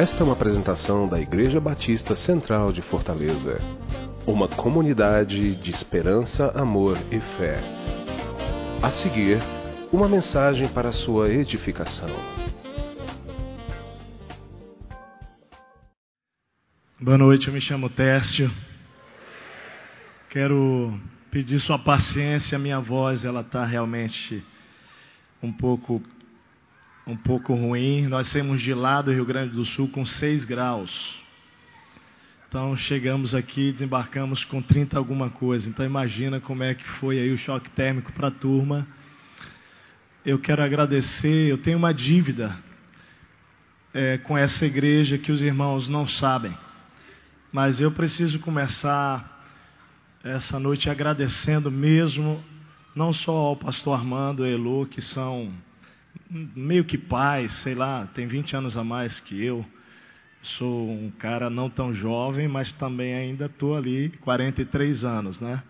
Esta é uma apresentação da Igreja Batista Central de Fortaleza, uma comunidade de esperança, amor e fé. A seguir, uma mensagem para sua edificação. Boa noite, eu me chamo Tércio. Quero pedir sua paciência, minha voz ela está realmente um pouco um pouco ruim. Nós saímos de lá do Rio Grande do Sul com 6 graus. Então chegamos aqui, desembarcamos com 30 alguma coisa. Então imagina como é que foi aí o choque térmico para a turma. Eu quero agradecer, eu tenho uma dívida é, com essa igreja que os irmãos não sabem. Mas eu preciso começar essa noite agradecendo mesmo, não só ao pastor Armando e Elo, que são meio que pais, sei lá, tem 20 anos a mais que eu. Sou um cara não tão jovem, mas também ainda estou ali, 43 anos, né?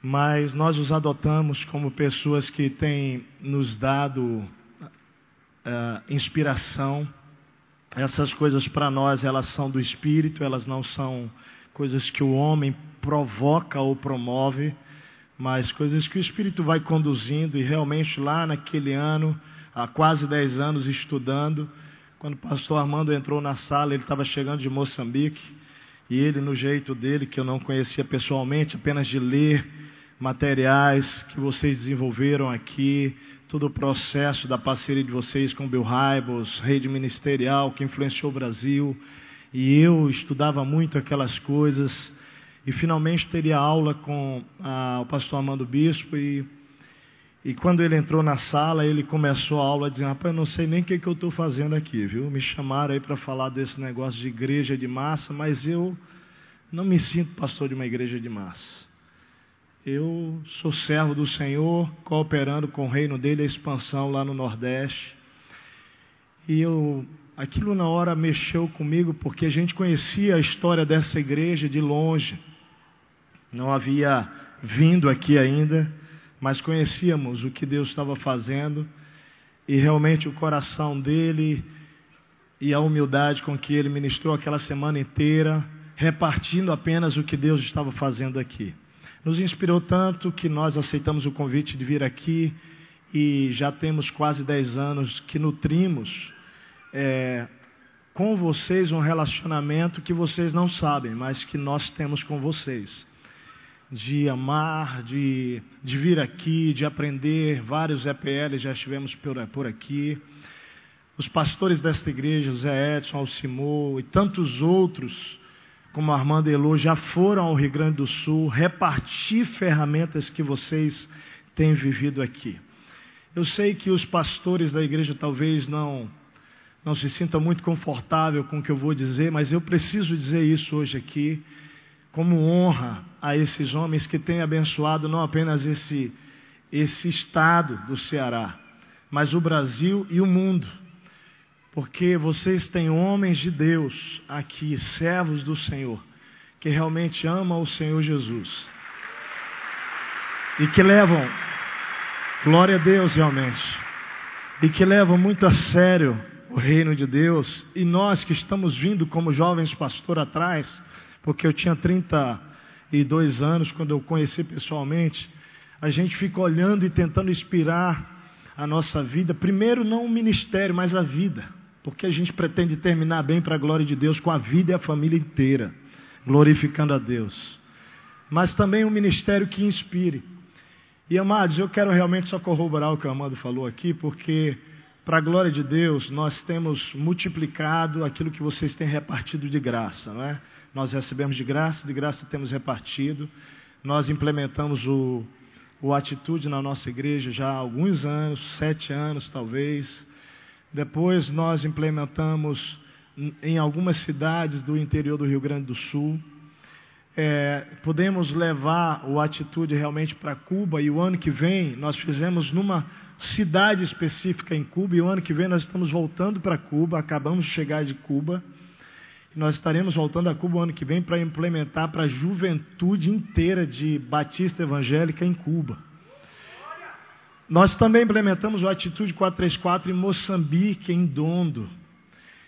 Mas nós os adotamos como pessoas que têm nos dado uh, inspiração. Essas coisas para nós, elas são do Espírito, elas não são coisas que o homem provoca ou promove mas coisas que o Espírito vai conduzindo e realmente lá naquele ano, há quase 10 anos estudando, quando o pastor Armando entrou na sala, ele estava chegando de Moçambique, e ele, no jeito dele, que eu não conhecia pessoalmente, apenas de ler materiais que vocês desenvolveram aqui, todo o processo da parceria de vocês com Bill Hybels, rede ministerial que influenciou o Brasil, e eu estudava muito aquelas coisas, e finalmente teria aula com ah, o pastor Amando Bispo e, e quando ele entrou na sala, ele começou a aula dizendo, rapaz, eu não sei nem o que, que eu estou fazendo aqui, viu? Me chamaram aí para falar desse negócio de igreja de massa, mas eu não me sinto pastor de uma igreja de massa. Eu sou servo do Senhor, cooperando com o reino dele, a expansão lá no Nordeste. E eu aquilo na hora mexeu comigo porque a gente conhecia a história dessa igreja de longe não havia vindo aqui ainda, mas conhecíamos o que Deus estava fazendo e realmente o coração dele e a humildade com que ele ministrou aquela semana inteira, repartindo apenas o que Deus estava fazendo aqui. Nos inspirou tanto que nós aceitamos o convite de vir aqui e já temos quase 10 anos que nutrimos é, com vocês um relacionamento que vocês não sabem, mas que nós temos com vocês de amar, de, de vir aqui, de aprender. Vários EPL já estivemos por, por aqui. Os pastores desta igreja, José Edson, Alcimou e tantos outros, como Armando Elô, já foram ao Rio Grande do Sul repartir ferramentas que vocês têm vivido aqui. Eu sei que os pastores da igreja talvez não não se sintam muito confortável com o que eu vou dizer, mas eu preciso dizer isso hoje aqui como honra a esses homens que têm abençoado não apenas esse, esse estado do Ceará, mas o Brasil e o mundo. Porque vocês têm homens de Deus aqui, servos do Senhor, que realmente amam o Senhor Jesus. E que levam, glória a Deus realmente, e que levam muito a sério o reino de Deus. E nós que estamos vindo como jovens pastor atrás, porque eu tinha 32 anos quando eu conheci pessoalmente. A gente fica olhando e tentando inspirar a nossa vida, primeiro não o ministério, mas a vida, porque a gente pretende terminar bem para a glória de Deus com a vida e a família inteira, glorificando a Deus. Mas também um ministério que inspire. E amados, eu quero realmente só corroborar o que o Amado falou aqui, porque para a glória de Deus, nós temos multiplicado aquilo que vocês têm repartido de graça, não é? nós recebemos de graça, de graça temos repartido. Nós implementamos o, o Atitude na nossa igreja já há alguns anos, sete anos talvez. Depois nós implementamos em algumas cidades do interior do Rio Grande do Sul. É, podemos levar o Atitude realmente para Cuba e o ano que vem nós fizemos numa cidade específica em Cuba e o ano que vem nós estamos voltando para Cuba, acabamos de chegar de Cuba. Nós estaremos voltando a Cuba o ano que vem para implementar para a juventude inteira de Batista Evangélica em Cuba. Nós também implementamos o Atitude 434 em Moçambique, em Dondo.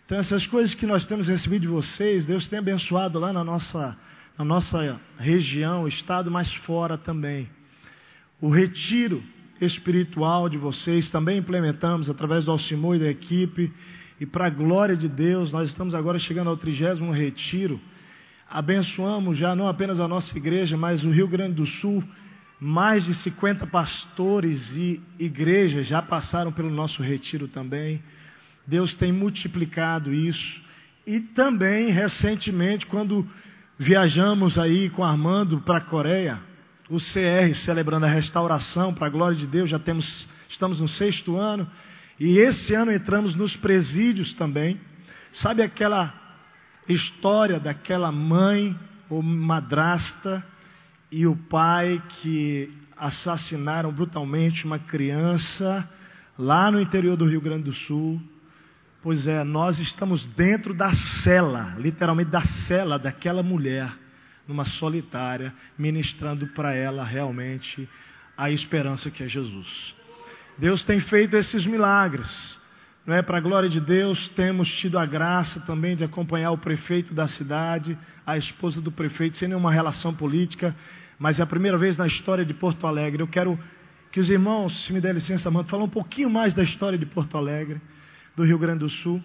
Então, essas coisas que nós temos recebido de vocês, Deus tem abençoado lá na nossa, na nossa região, estado, mas fora também. O retiro espiritual de vocês também implementamos através do Alcimor e da equipe. E para a glória de Deus, nós estamos agora chegando ao trigésimo retiro. Abençoamos já não apenas a nossa igreja, mas o Rio Grande do Sul. Mais de 50 pastores e igrejas já passaram pelo nosso retiro também. Deus tem multiplicado isso. E também, recentemente, quando viajamos aí com Armando para a Coreia, o CR celebrando a restauração, para a glória de Deus, já temos, estamos no sexto ano, e esse ano entramos nos presídios também. Sabe aquela história daquela mãe ou madrasta e o pai que assassinaram brutalmente uma criança lá no interior do Rio Grande do Sul? Pois é, nós estamos dentro da cela, literalmente da cela daquela mulher numa solitária, ministrando para ela realmente a esperança que é Jesus. Deus tem feito esses milagres. Não é? Para a glória de Deus, temos tido a graça também de acompanhar o prefeito da cidade, a esposa do prefeito, sem nenhuma relação política, mas é a primeira vez na história de Porto Alegre. Eu quero que os irmãos, se me der licença, mano, falem um pouquinho mais da história de Porto Alegre, do Rio Grande do Sul,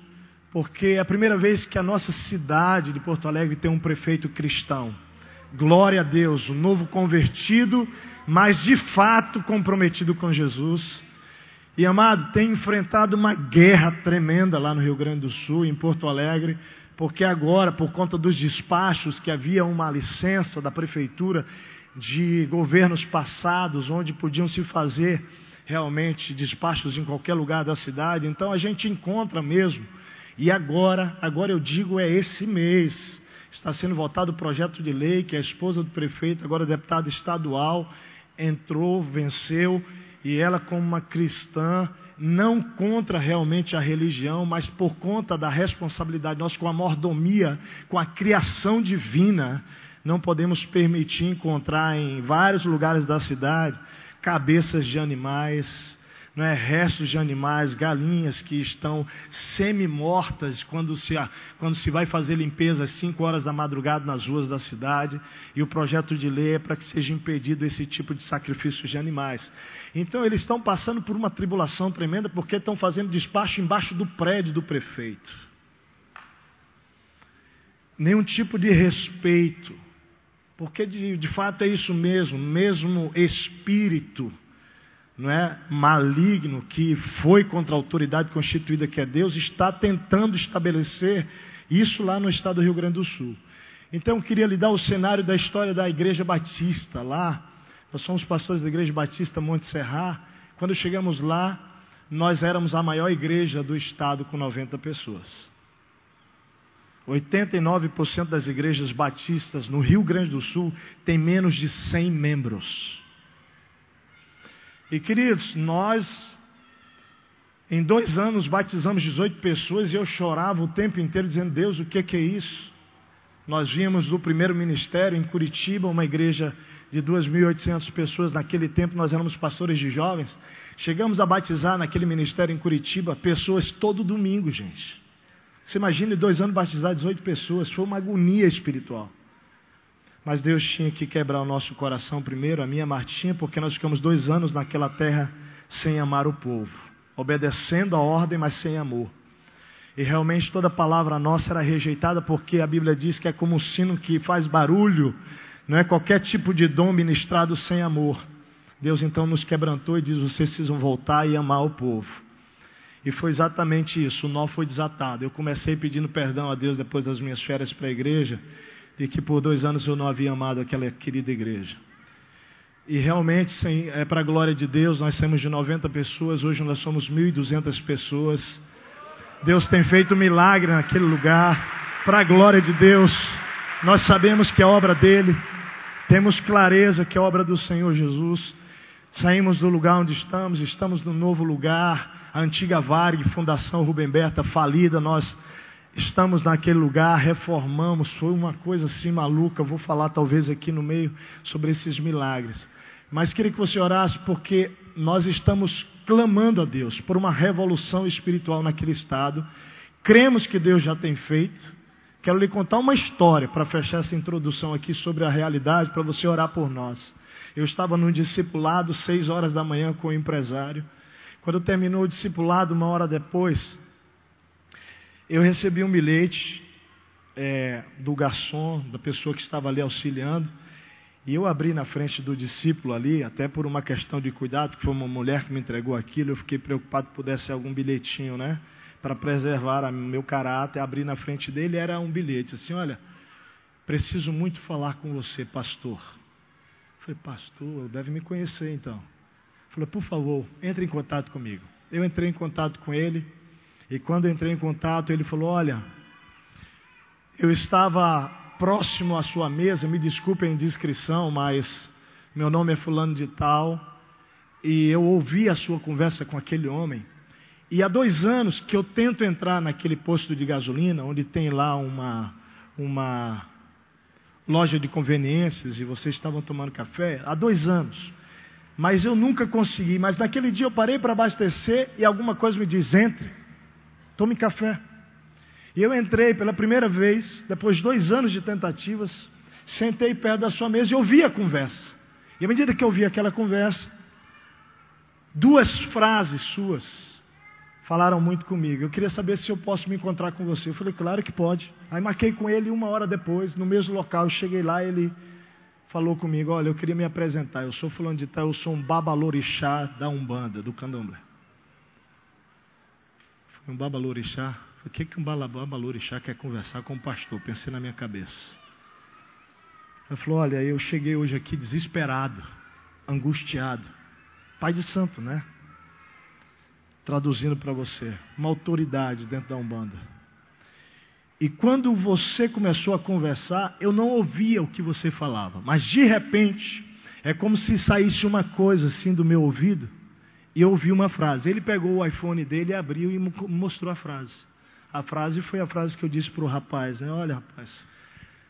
porque é a primeira vez que a nossa cidade de Porto Alegre tem um prefeito cristão. Glória a Deus, o um novo convertido, mas de fato comprometido com Jesus. E amado, tem enfrentado uma guerra tremenda lá no Rio Grande do Sul, em Porto Alegre, porque agora, por conta dos despachos, que havia uma licença da prefeitura de governos passados, onde podiam se fazer realmente despachos em qualquer lugar da cidade, então a gente encontra mesmo. E agora, agora eu digo é esse mês, Está sendo votado o projeto de lei que a esposa do prefeito, agora deputada estadual, entrou, venceu, e ela, como uma cristã, não contra realmente a religião, mas por conta da responsabilidade nós com a mordomia, com a criação divina, não podemos permitir encontrar em vários lugares da cidade cabeças de animais, não é, restos de animais, galinhas que estão semi-mortas quando se, quando se vai fazer limpeza às 5 horas da madrugada nas ruas da cidade. E o projeto de lei é para que seja impedido esse tipo de sacrifício de animais. Então eles estão passando por uma tribulação tremenda porque estão fazendo despacho embaixo do prédio do prefeito. Nenhum tipo de respeito. Porque de, de fato é isso mesmo, mesmo espírito não é, maligno que foi contra a autoridade constituída que é Deus, está tentando estabelecer isso lá no estado do Rio Grande do Sul. Então eu queria lhe dar o cenário da história da Igreja Batista lá. Nós somos pastores da Igreja Batista Monte Serra. Quando chegamos lá, nós éramos a maior igreja do estado com 90 pessoas. 89% das igrejas batistas no Rio Grande do Sul tem menos de 100 membros. E queridos, nós em dois anos batizamos 18 pessoas e eu chorava o tempo inteiro dizendo: Deus, o que, que é isso? Nós vínhamos do primeiro ministério em Curitiba, uma igreja de 2.800 pessoas. Naquele tempo nós éramos pastores de jovens. Chegamos a batizar naquele ministério em Curitiba pessoas todo domingo, gente. Você imagina dois anos batizar 18 pessoas. Foi uma agonia espiritual. Mas Deus tinha que quebrar o nosso coração primeiro, a minha Martinha, porque nós ficamos dois anos naquela terra sem amar o povo, obedecendo a ordem, mas sem amor. E realmente toda palavra nossa era rejeitada, porque a Bíblia diz que é como um sino que faz barulho, não é qualquer tipo de dom ministrado sem amor. Deus então nos quebrantou e diz: vocês precisam voltar e amar o povo. E foi exatamente isso, o nó foi desatado. Eu comecei pedindo perdão a Deus depois das minhas férias para a igreja de que por dois anos eu não havia amado aquela querida igreja. E realmente, sim, é para a glória de Deus, nós temos de 90 pessoas, hoje nós somos 1.200 pessoas. Deus tem feito milagre naquele lugar, para a glória de Deus. Nós sabemos que é obra dele, temos clareza que é obra do Senhor Jesus. Saímos do lugar onde estamos, estamos no novo lugar, a antiga Varg, Fundação Rubem Berta, falida, nós estamos naquele lugar, reformamos, foi uma coisa assim maluca. vou falar talvez aqui no meio sobre esses milagres. Mas queria que você orasse porque nós estamos clamando a Deus por uma revolução espiritual naquele estado, cremos que Deus já tem feito. Quero lhe contar uma história para fechar essa introdução aqui sobre a realidade, para você orar por nós. Eu estava num discipulado, seis horas da manhã, com o empresário. Quando terminou o discipulado, uma hora depois, eu recebi um bilhete é, do garçom, da pessoa que estava ali auxiliando. E eu abri na frente do discípulo ali, até por uma questão de cuidado, que foi uma mulher que me entregou aquilo, eu fiquei preocupado que pudesse ser algum bilhetinho, né? Para preservar o meu caráter, abri na frente dele, era um bilhete, assim, olha, preciso muito falar com você, pastor. Eu falei, pastor, deve me conhecer então. Falei, por favor, entre em contato comigo. Eu entrei em contato com ele, e quando entrei em contato, ele falou, olha, eu estava próximo à sua mesa, me desculpe a indiscrição, mas meu nome é Fulano de Tal, e eu ouvi a sua conversa com aquele homem. E há dois anos que eu tento entrar naquele posto de gasolina, onde tem lá uma, uma loja de conveniências, e vocês estavam tomando café, há dois anos. Mas eu nunca consegui. Mas naquele dia eu parei para abastecer e alguma coisa me diz: entre, tome café. E eu entrei pela primeira vez, depois de dois anos de tentativas, sentei perto da sua mesa e ouvi a conversa. E à medida que eu ouvi aquela conversa, duas frases suas falaram muito comigo. Eu queria saber se eu posso me encontrar com você. Eu falei, claro que pode. Aí marquei com ele uma hora depois, no mesmo local. Eu cheguei lá, ele falou comigo: Olha, eu queria me apresentar. Eu sou fulano de tal, eu sou um babalorixá da Umbanda, do Candomblé. Um babalorixá o que, que um babalorixá quer conversar com o pastor? Pensei na minha cabeça. Ele falou: Olha, eu cheguei hoje aqui desesperado, angustiado. Pai de santo, né? Traduzindo para você, uma autoridade dentro da Umbanda. E quando você começou a conversar, eu não ouvia o que você falava, mas de repente, é como se saísse uma coisa assim do meu ouvido, e eu ouvi uma frase. Ele pegou o iPhone dele, abriu e mostrou a frase. A frase foi a frase que eu disse para o rapaz, né? Olha, rapaz,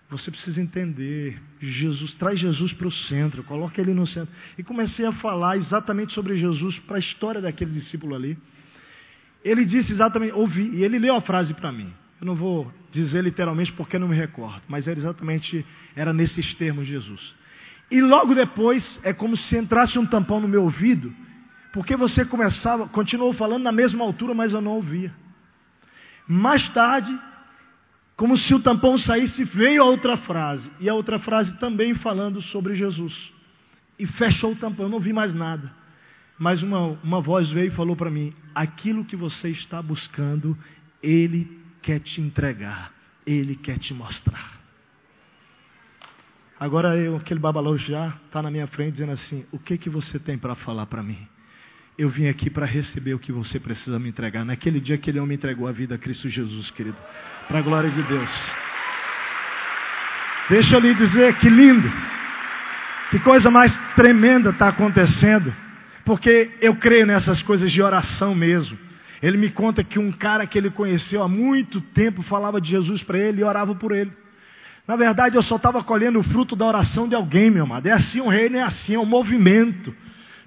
você precisa entender, Jesus, traz Jesus para o centro, coloca ele no centro. E comecei a falar exatamente sobre Jesus para a história daquele discípulo ali. Ele disse exatamente, ouvi, e ele leu a frase para mim. Eu não vou dizer literalmente porque não me recordo, mas era exatamente, era nesses termos Jesus. E logo depois é como se entrasse um tampão no meu ouvido, porque você começava, continuou falando na mesma altura, mas eu não ouvia. Mais tarde, como se o tampão saísse, veio a outra frase. E a outra frase também falando sobre Jesus. E fechou o tampão, eu não vi mais nada. Mas uma, uma voz veio e falou para mim: aquilo que você está buscando, Ele quer te entregar, Ele quer te mostrar. Agora eu, aquele babalão já está na minha frente dizendo assim: o que que você tem para falar para mim? Eu vim aqui para receber o que você precisa me entregar. Naquele dia que ele me entregou a vida a Cristo Jesus, querido. Para a glória de Deus. Deixa eu lhe dizer que lindo. Que coisa mais tremenda está acontecendo. Porque eu creio nessas coisas de oração mesmo. Ele me conta que um cara que ele conheceu há muito tempo falava de Jesus para ele e orava por ele. Na verdade, eu só estava colhendo o fruto da oração de alguém, meu amado. É assim um reino, é assim, é um movimento.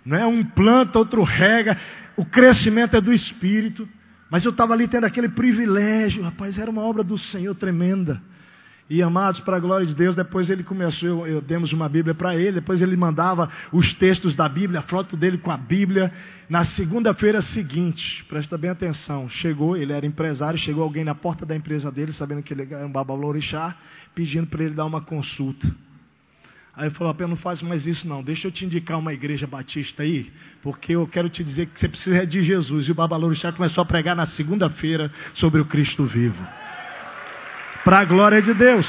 Não é um planta, outro rega. O crescimento é do Espírito. Mas eu estava ali tendo aquele privilégio, rapaz, era uma obra do Senhor tremenda. E amados, para a glória de Deus, depois ele começou, eu, eu demos uma Bíblia para ele, depois ele mandava os textos da Bíblia, a foto dele com a Bíblia. Na segunda-feira seguinte, presta bem atenção, chegou, ele era empresário, chegou alguém na porta da empresa dele, sabendo que ele era um babalorixá, pedindo para ele dar uma consulta. Aí ele falou, não faz mais isso não, deixa eu te indicar uma igreja batista aí, porque eu quero te dizer que você precisa de Jesus. E o Babalorixá começou a pregar na segunda-feira sobre o Cristo vivo. Para a glória de Deus.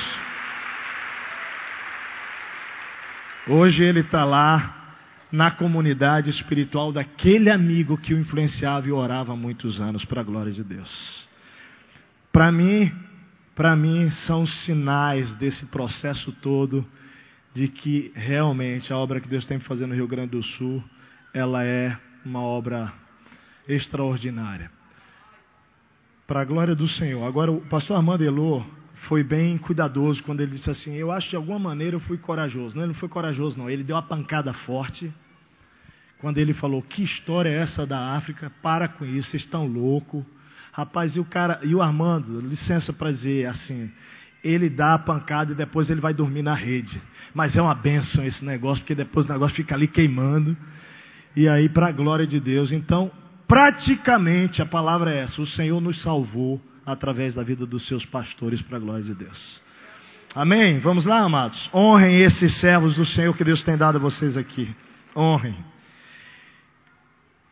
Hoje ele está lá na comunidade espiritual daquele amigo que o influenciava e orava há muitos anos, para a glória de Deus. Para mim, para mim são sinais desse processo todo de que realmente a obra que Deus tem fazendo no Rio Grande do Sul, ela é uma obra extraordinária. Para a glória do Senhor. Agora, o pastor Armando Elô foi bem cuidadoso quando ele disse assim: Eu acho que de alguma maneira eu fui corajoso. Não, ele não foi corajoso, não. Ele deu uma pancada forte. Quando ele falou: Que história é essa da África? Para com isso, vocês estão loucos. Rapaz, e o cara, e o Armando, licença para dizer assim, ele dá a pancada e depois ele vai dormir na rede. Mas é uma benção esse negócio, porque depois o negócio fica ali queimando. E aí, para a glória de Deus. Então, praticamente, a palavra é essa: o Senhor nos salvou através da vida dos seus pastores, para a glória de Deus. Amém? Vamos lá, amados. Honrem esses servos do Senhor que Deus tem dado a vocês aqui. Honrem.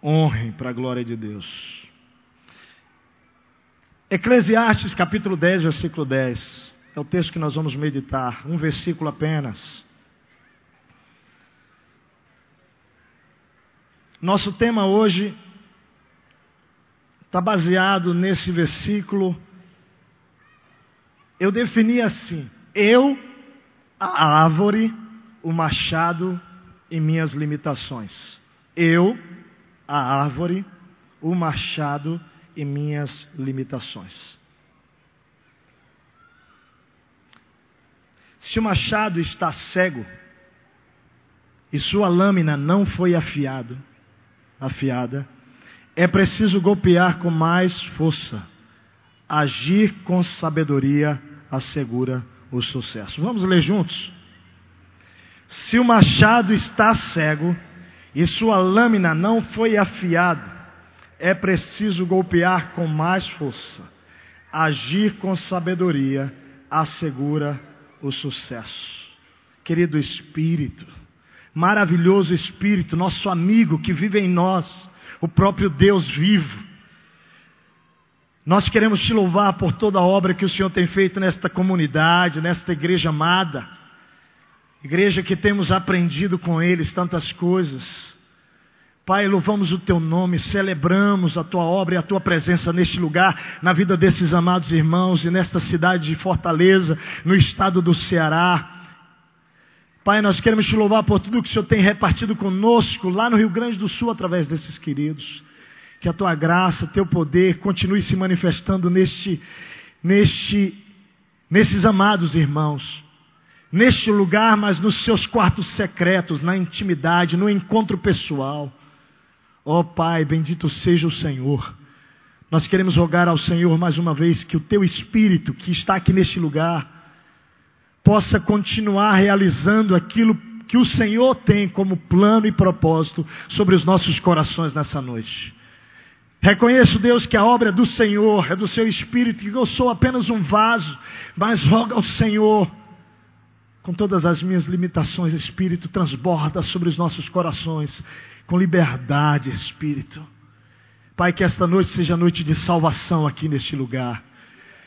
Honrem para a glória de Deus. Eclesiastes capítulo 10, versículo 10. É o texto que nós vamos meditar. Um versículo apenas. Nosso tema hoje está baseado nesse versículo. Eu defini assim: eu, a árvore, o machado e minhas limitações. Eu, a árvore, o machado e minhas limitações. Se o machado está cego e sua lâmina não foi afiado, afiada, é preciso golpear com mais força. Agir com sabedoria assegura o sucesso. Vamos ler juntos? Se o machado está cego e sua lâmina não foi afiada, é preciso golpear com mais força. Agir com sabedoria assegura o sucesso. Querido Espírito, maravilhoso Espírito, nosso amigo que vive em nós, o próprio Deus vivo. Nós queremos te louvar por toda a obra que o Senhor tem feito nesta comunidade, nesta igreja amada. Igreja que temos aprendido com eles tantas coisas. Pai, louvamos o teu nome, celebramos a tua obra e a tua presença neste lugar, na vida desses amados irmãos e nesta cidade de Fortaleza, no estado do Ceará. Pai, nós queremos te louvar por tudo que o Senhor tem repartido conosco lá no Rio Grande do Sul através desses queridos. Que a tua graça, teu poder continue se manifestando neste, neste, nesses amados irmãos. Neste lugar, mas nos seus quartos secretos, na intimidade, no encontro pessoal. Ó oh, Pai, bendito seja o Senhor. Nós queremos rogar ao Senhor mais uma vez que o teu Espírito que está aqui neste lugar, possa continuar realizando aquilo que o Senhor tem como plano e propósito sobre os nossos corações nessa noite. Reconheço, Deus, que a obra é do Senhor, é do seu Espírito, que eu sou apenas um vaso, mas rogo ao Senhor, com todas as minhas limitações, Espírito, transborda sobre os nossos corações, com liberdade, Espírito. Pai, que esta noite seja noite de salvação aqui neste lugar.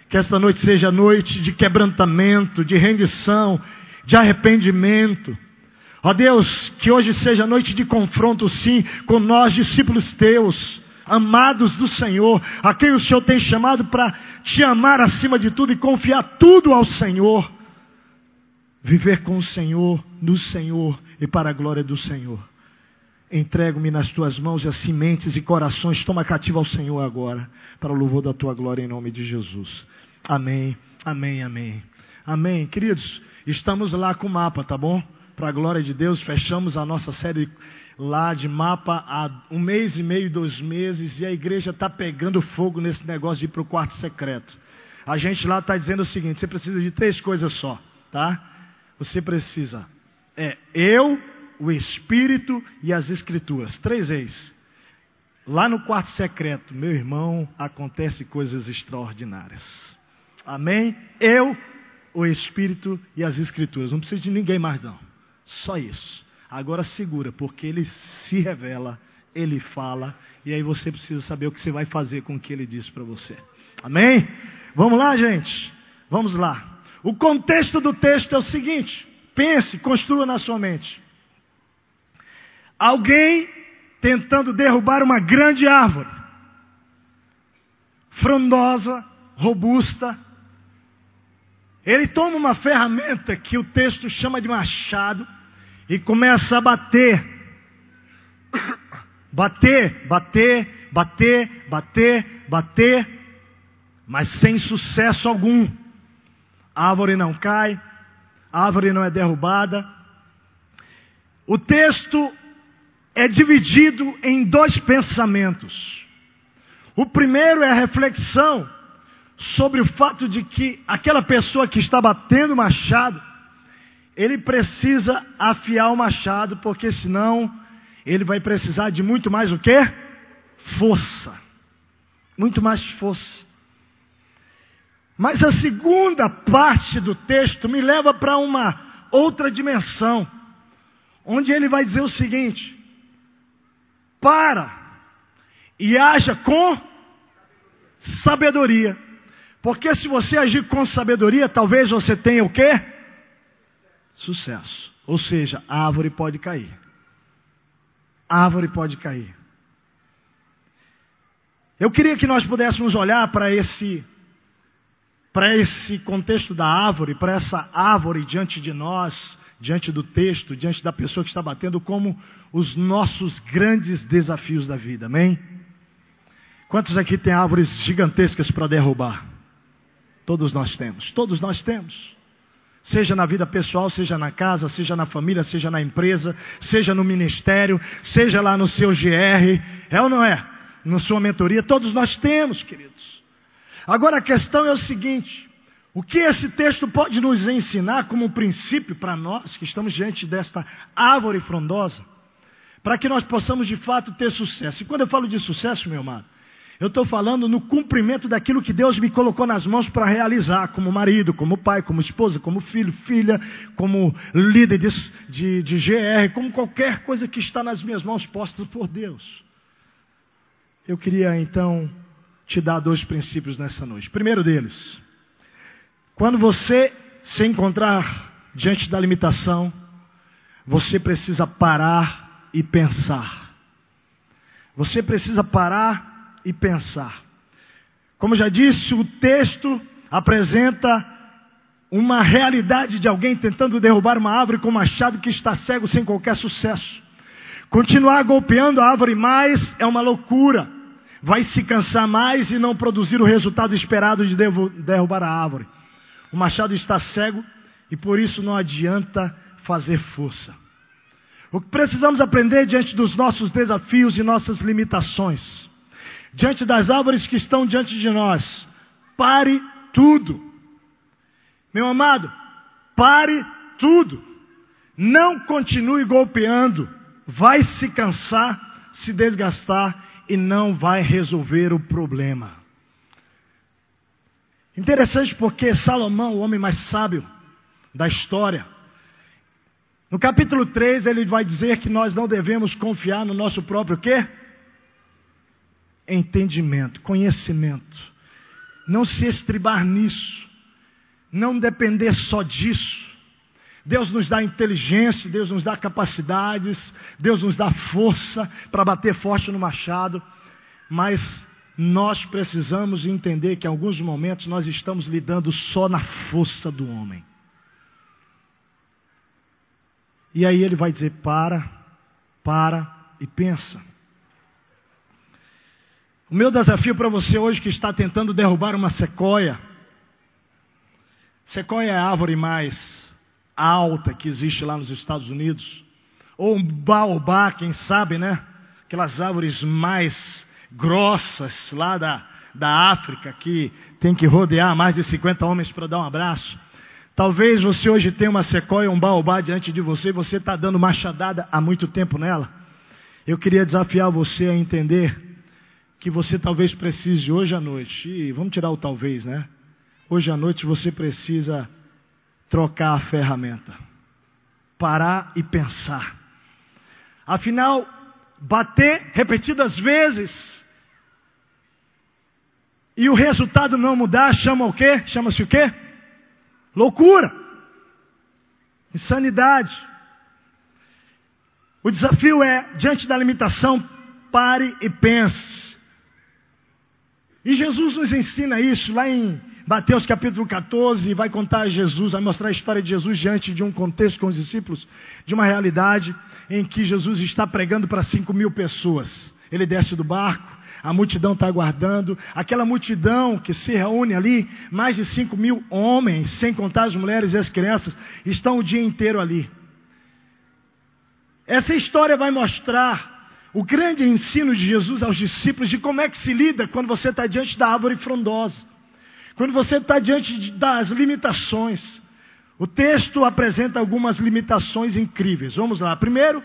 Que esta noite seja noite de quebrantamento, de rendição, de arrependimento. Ó Deus, que hoje seja noite de confronto, sim, com nós, discípulos teus, amados do Senhor, a quem o Senhor tem chamado para te amar acima de tudo e confiar tudo ao Senhor. Viver com o Senhor, no Senhor e para a glória do Senhor. Entrego-me nas tuas mãos e as sementes e corações toma cativo ao Senhor agora, para o louvor da tua glória em nome de Jesus. Amém, amém, amém. Amém. Queridos, estamos lá com o mapa, tá bom? Para a glória de Deus, fechamos a nossa série lá de mapa há um mês e meio, dois meses, e a igreja está pegando fogo nesse negócio de ir para o quarto secreto. A gente lá está dizendo o seguinte: você precisa de três coisas só, tá? Você precisa, é eu, o Espírito e as Escrituras. Três vezes. Lá no quarto secreto, meu irmão, acontece coisas extraordinárias. Amém? Eu, o Espírito e as Escrituras. Não precisa de ninguém mais, não. Só isso. Agora segura, porque ele se revela, ele fala, e aí você precisa saber o que você vai fazer com o que ele disse para você. Amém? Vamos lá, gente? Vamos lá. O contexto do texto é o seguinte: pense, construa na sua mente. Alguém tentando derrubar uma grande árvore, frondosa, robusta. Ele toma uma ferramenta que o texto chama de machado e começa a bater. Bater, bater, bater, bater, bater, mas sem sucesso algum. Árvore não cai, árvore não é derrubada. O texto é dividido em dois pensamentos. O primeiro é a reflexão sobre o fato de que aquela pessoa que está batendo o machado, ele precisa afiar o machado, porque senão ele vai precisar de muito mais o que? Força. Muito mais força. Mas a segunda parte do texto me leva para uma outra dimensão, onde ele vai dizer o seguinte: para e haja com sabedoria. Porque se você agir com sabedoria, talvez você tenha o quê? Sucesso. Ou seja, a árvore pode cair. A árvore pode cair. Eu queria que nós pudéssemos olhar para esse para esse contexto da árvore, para essa árvore diante de nós, diante do texto, diante da pessoa que está batendo, como os nossos grandes desafios da vida. Amém? Quantos aqui têm árvores gigantescas para derrubar? Todos nós temos, todos nós temos. Seja na vida pessoal, seja na casa, seja na família, seja na empresa, seja no ministério, seja lá no seu GR, é ou não é? Na sua mentoria, todos nós temos, queridos. Agora a questão é o seguinte: o que esse texto pode nos ensinar como princípio para nós que estamos diante desta árvore frondosa, para que nós possamos de fato ter sucesso? E quando eu falo de sucesso, meu amado, eu estou falando no cumprimento daquilo que Deus me colocou nas mãos para realizar, como marido, como pai, como esposa, como filho, filha, como líder de, de, de GR, como qualquer coisa que está nas minhas mãos postas por Deus. Eu queria então te dar dois princípios nessa noite. Primeiro deles, quando você se encontrar diante da limitação, você precisa parar e pensar. Você precisa parar e pensar. Como já disse, o texto apresenta uma realidade de alguém tentando derrubar uma árvore com machado que está cego sem qualquer sucesso. Continuar golpeando a árvore mais é uma loucura. Vai se cansar mais e não produzir o resultado esperado de derrubar a árvore. O machado está cego e por isso não adianta fazer força. O que precisamos aprender diante dos nossos desafios e nossas limitações diante das árvores que estão diante de nós. Pare tudo. Meu amado, pare tudo. Não continue golpeando. Vai se cansar, se desgastar e não vai resolver o problema. Interessante porque Salomão, o homem mais sábio da história, no capítulo 3 ele vai dizer que nós não devemos confiar no nosso próprio quê? entendimento, conhecimento. Não se estribar nisso. Não depender só disso. Deus nos dá inteligência, Deus nos dá capacidades, Deus nos dá força para bater forte no machado, mas nós precisamos entender que em alguns momentos nós estamos lidando só na força do homem. E aí ele vai dizer: para, para e pensa. O meu desafio para você hoje que está tentando derrubar uma sequoia. Sequoia é árvore mais alta que existe lá nos Estados Unidos. Ou um baobá, quem sabe, né? Aquelas árvores mais grossas lá da, da África que tem que rodear mais de 50 homens para dar um abraço. Talvez você hoje tenha uma sequoia, um baobá diante de você e você está dando machadada há muito tempo nela. Eu queria desafiar você a entender que você talvez precise hoje à noite, e vamos tirar o talvez, né? Hoje à noite você precisa trocar a ferramenta, parar e pensar. Afinal, bater repetidas vezes e o resultado não mudar, chama o quê? Chama-se o quê? Loucura. Insanidade. O desafio é, diante da limitação, pare e pense. E Jesus nos ensina isso lá em Mateus capítulo 14, vai contar Jesus, vai mostrar a história de Jesus diante de um contexto com os discípulos, de uma realidade em que Jesus está pregando para 5 mil pessoas. Ele desce do barco, a multidão está aguardando, aquela multidão que se reúne ali, mais de 5 mil homens, sem contar as mulheres e as crianças, estão o dia inteiro ali. Essa história vai mostrar o grande ensino de Jesus aos discípulos de como é que se lida quando você está diante da árvore frondosa, quando você está diante de, das limitações. O texto apresenta algumas limitações incríveis. Vamos lá. Primeiro,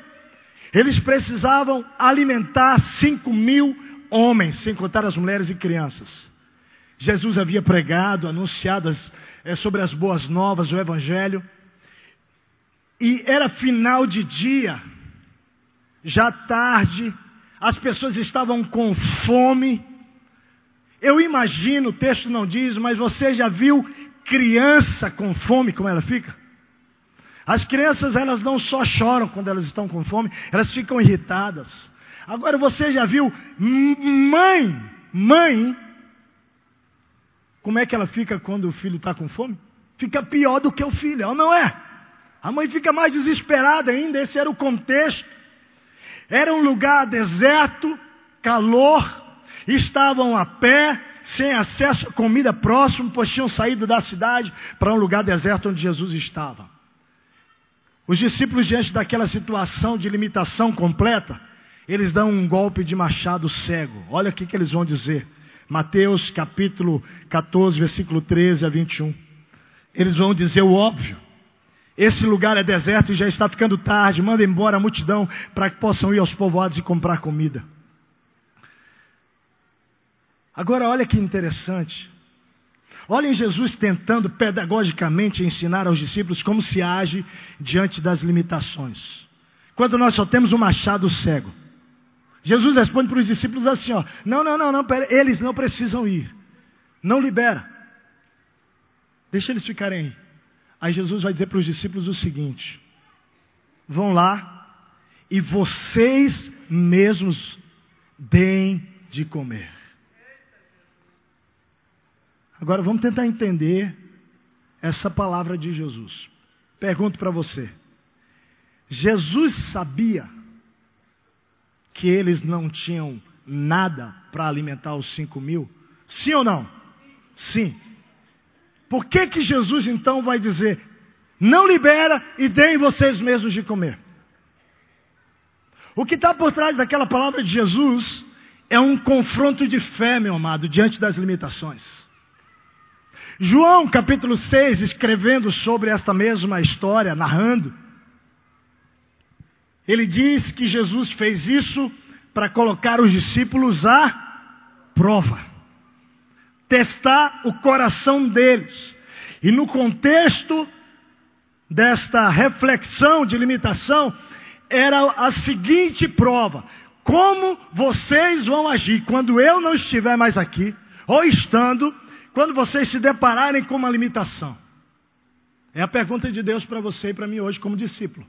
eles precisavam alimentar cinco mil homens, sem contar as mulheres e crianças. Jesus havia pregado, anunciado as, é, sobre as boas novas do Evangelho, e era final de dia já tarde, as pessoas estavam com fome. Eu imagino, o texto não diz, mas você já viu criança com fome, como ela fica? As crianças, elas não só choram quando elas estão com fome, elas ficam irritadas. Agora você já viu mãe, mãe, como é que ela fica quando o filho está com fome? Fica pior do que o filho, não é? A mãe fica mais desesperada ainda, esse era o contexto. Era um lugar deserto, calor, estavam a pé, sem acesso a comida próximo, pois tinham saído da cidade para um lugar deserto onde Jesus estava. Os discípulos, diante daquela situação de limitação completa, eles dão um golpe de machado cego. Olha o que, eles vão dizer. Mateus capítulo 14, versículo 13 a 21. Eles vão dizer o óbvio. Esse lugar é deserto e já está ficando tarde. Manda embora a multidão para que possam ir aos povoados e comprar comida. Agora, olha que interessante. Olhem Jesus tentando pedagogicamente ensinar aos discípulos como se age diante das limitações. Quando nós só temos um machado cego. Jesus responde para os discípulos assim: ó, não, não, não, não, pera, eles não precisam ir. Não libera. Deixa eles ficarem aí. Aí Jesus vai dizer para os discípulos o seguinte: vão lá e vocês mesmos deem de comer. Agora vamos tentar entender essa palavra de Jesus. Pergunto para você: Jesus sabia que eles não tinham nada para alimentar os cinco mil? Sim ou não? Sim. Por que, que Jesus então vai dizer: não libera e deem vocês mesmos de comer? O que está por trás daquela palavra de Jesus é um confronto de fé, meu amado, diante das limitações. João capítulo 6, escrevendo sobre esta mesma história, narrando, ele diz que Jesus fez isso para colocar os discípulos à prova testar o coração deles. E no contexto desta reflexão de limitação, era a seguinte prova: como vocês vão agir quando eu não estiver mais aqui, ou estando, quando vocês se depararem com uma limitação? É a pergunta de Deus para você e para mim hoje, como discípulo.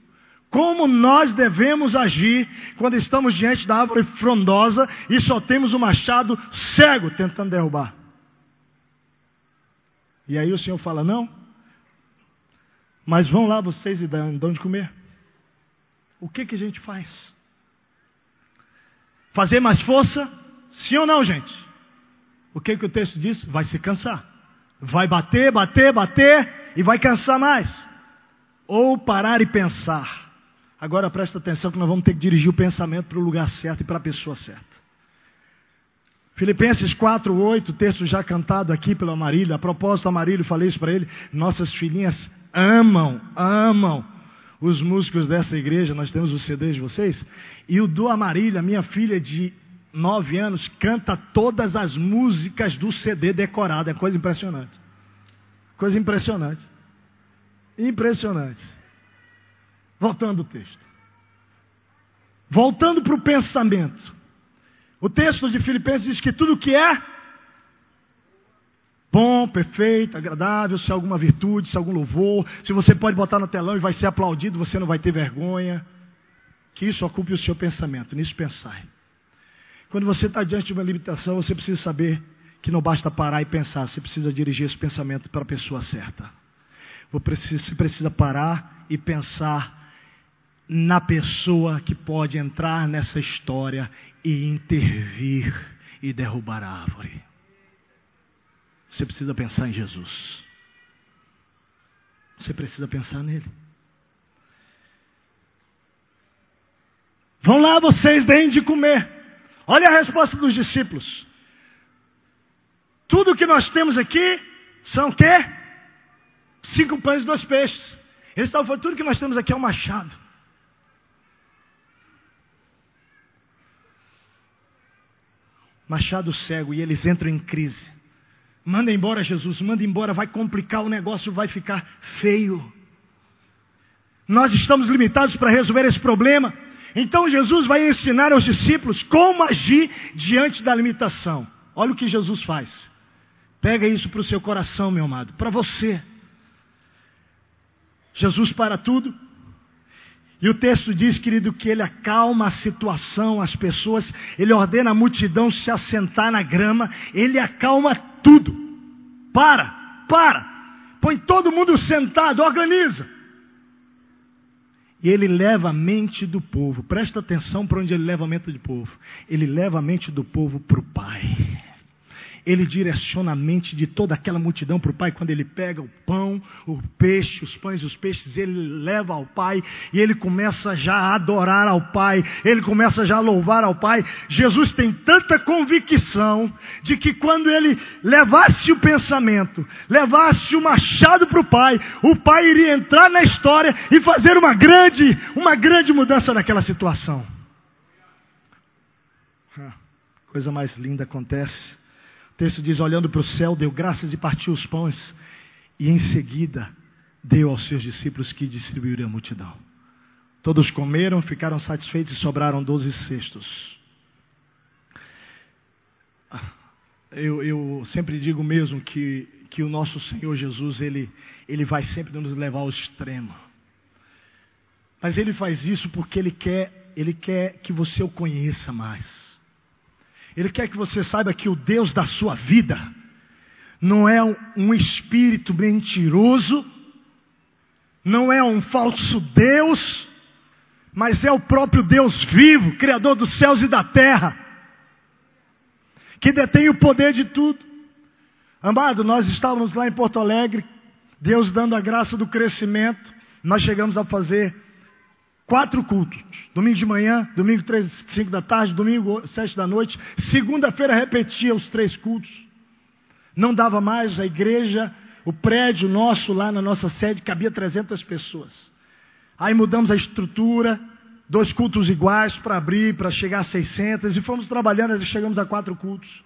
Como nós devemos agir quando estamos diante da árvore frondosa e só temos o machado cego tentando derrubar? E aí o Senhor fala: Não, mas vão lá vocês e dão de comer. O que, que a gente faz? Fazer mais força? Sim ou não, gente? O que, que o texto diz? Vai se cansar. Vai bater, bater, bater e vai cansar mais. Ou parar e pensar. Agora presta atenção que nós vamos ter que dirigir o pensamento para o lugar certo e para a pessoa certa. Filipenses 4, 8, texto já cantado aqui pelo Amarílio. A propósito, Amarílio, falei isso para ele. Nossas filhinhas amam, amam os músicos dessa igreja. Nós temos os CDs de vocês. E o do Amarílio, a minha filha de 9 anos, canta todas as músicas do CD decorado. É coisa impressionante. Coisa impressionante. Impressionante. Voltando ao texto. Voltando para o pensamento. O texto de Filipenses diz que tudo que é bom, perfeito, agradável, se há alguma virtude, se há algum louvor, se você pode botar no telão e vai ser aplaudido, você não vai ter vergonha. Que isso ocupe o seu pensamento, nisso pensar. Quando você está diante de uma limitação, você precisa saber que não basta parar e pensar, você precisa dirigir esse pensamento para a pessoa certa. Você precisa parar e pensar na pessoa que pode entrar nessa história e intervir e derrubar a árvore. Você precisa pensar em Jesus. Você precisa pensar nele. Vão lá vocês, deem de comer. Olha a resposta dos discípulos. Tudo que nós temos aqui são quê? Cinco pães e dois peixes. Eles estavam falando, tudo que nós temos aqui é um machado. Machado cego, e eles entram em crise. Manda embora Jesus, manda embora, vai complicar o negócio, vai ficar feio. Nós estamos limitados para resolver esse problema. Então Jesus vai ensinar aos discípulos como agir diante da limitação. Olha o que Jesus faz. Pega isso para o seu coração, meu amado, para você. Jesus para tudo. E o texto diz, querido, que ele acalma a situação, as pessoas, ele ordena a multidão se assentar na grama, ele acalma tudo. Para, para. Põe todo mundo sentado, organiza. E ele leva a mente do povo, presta atenção para onde ele leva a mente do povo. Ele leva a mente do povo para o Pai ele direciona a mente de toda aquela multidão para o Pai. Quando ele pega o pão, o peixe, os pães e os peixes, ele leva ao Pai e ele começa já a adorar ao Pai, ele começa já a louvar ao Pai. Jesus tem tanta convicção de que quando ele levasse o pensamento, levasse o machado para o Pai, o Pai iria entrar na história e fazer uma grande, uma grande mudança naquela situação. Coisa mais linda acontece o texto diz: olhando para o céu, deu graças e partiu os pães, e em seguida deu aos seus discípulos que distribuíram a multidão. Todos comeram, ficaram satisfeitos e sobraram doze cestos. Eu, eu, sempre digo mesmo que, que o nosso Senhor Jesus, ele, ele vai sempre nos levar ao extremo. Mas ele faz isso porque ele quer, ele quer que você o conheça mais. Ele quer que você saiba que o Deus da sua vida não é um, espírito mentiroso, não é um falso Deus, mas é o próprio Deus vivo, Criador dos céus e da terra, que detém o poder de tudo. Amado, nós estávamos lá em Porto Alegre, Deus dando a graça do crescimento, nós chegamos a fazer Quatro cultos. Domingo de manhã, domingo três, cinco da tarde, domingo sete da noite. Segunda-feira repetia os três cultos. Não dava mais a igreja, o prédio nosso lá na nossa sede cabia 300 pessoas. Aí mudamos a estrutura, dois cultos iguais para abrir, para chegar a 600 e fomos trabalhando, chegamos a quatro cultos.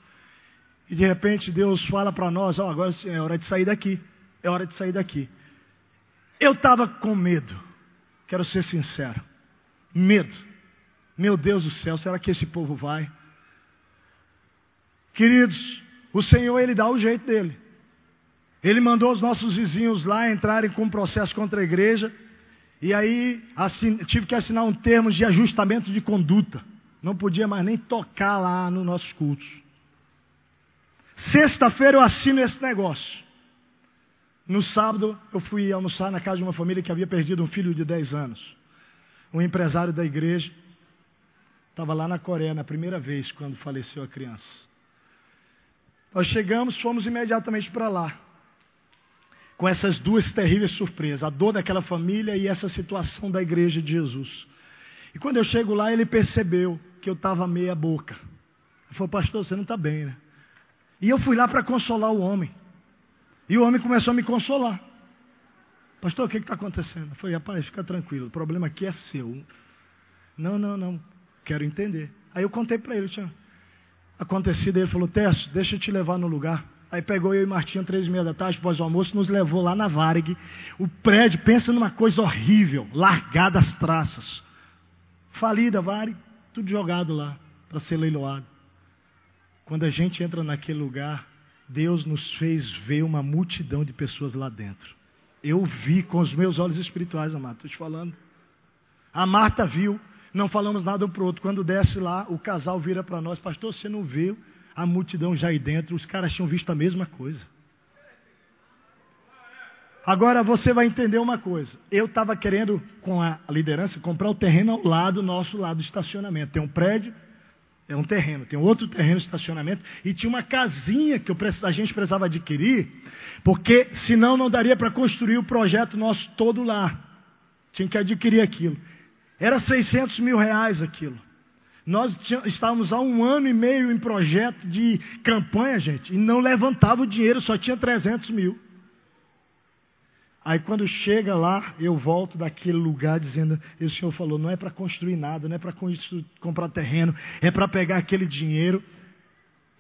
E de repente Deus fala para nós: ó, oh, agora é hora de sair daqui. É hora de sair daqui. Eu estava com medo. Quero ser sincero. Medo. Meu Deus do céu, será que esse povo vai? Queridos, o Senhor, Ele dá o jeito dele. Ele mandou os nossos vizinhos lá entrarem com um processo contra a igreja. E aí assin, tive que assinar um termo de ajustamento de conduta. Não podia mais nem tocar lá nos nossos cultos. Sexta-feira eu assino esse negócio. No sábado, eu fui almoçar na casa de uma família que havia perdido um filho de 10 anos. Um empresário da igreja estava lá na Coreia na primeira vez quando faleceu a criança. Nós chegamos, fomos imediatamente para lá. Com essas duas terríveis surpresas, a dor daquela família e essa situação da igreja de Jesus. E quando eu chego lá, ele percebeu que eu estava meia boca. Ele falou, pastor, você não está bem, né? E eu fui lá para consolar o homem. E o homem começou a me consolar. Pastor, o que está acontecendo? Eu falei, rapaz, fica tranquilo, o problema aqui é seu. Não, não, não, quero entender. Aí eu contei para ele, tinha acontecido, ele falou, Tess, deixa eu te levar no lugar. Aí pegou eu e Martinho, três e meia da tarde, após o almoço, nos levou lá na Varig. O prédio, pensa numa coisa horrível, largada as traças. Falida, Varig, tudo jogado lá, para ser leiloado. Quando a gente entra naquele lugar, Deus nos fez ver uma multidão de pessoas lá dentro. Eu vi com os meus olhos espirituais, amado, estou te falando. A Marta viu, não falamos nada um para o outro. Quando desce lá, o casal vira para nós, pastor, você não viu a multidão já aí dentro? Os caras tinham visto a mesma coisa. Agora você vai entender uma coisa. Eu estava querendo, com a liderança, comprar o terreno ao lado, nosso lado do estacionamento. Tem um prédio é um terreno, tem outro terreno de estacionamento e tinha uma casinha que a gente precisava adquirir, porque senão não daria para construir o projeto nosso todo lá. Tinha que adquirir aquilo. Era 600 mil reais aquilo. Nós estávamos há um ano e meio em projeto de campanha, gente, e não levantava o dinheiro, só tinha 300 mil. Aí quando chega lá, eu volto daquele lugar dizendo, e o Senhor falou, não é para construir nada, não é para comprar terreno, é para pegar aquele dinheiro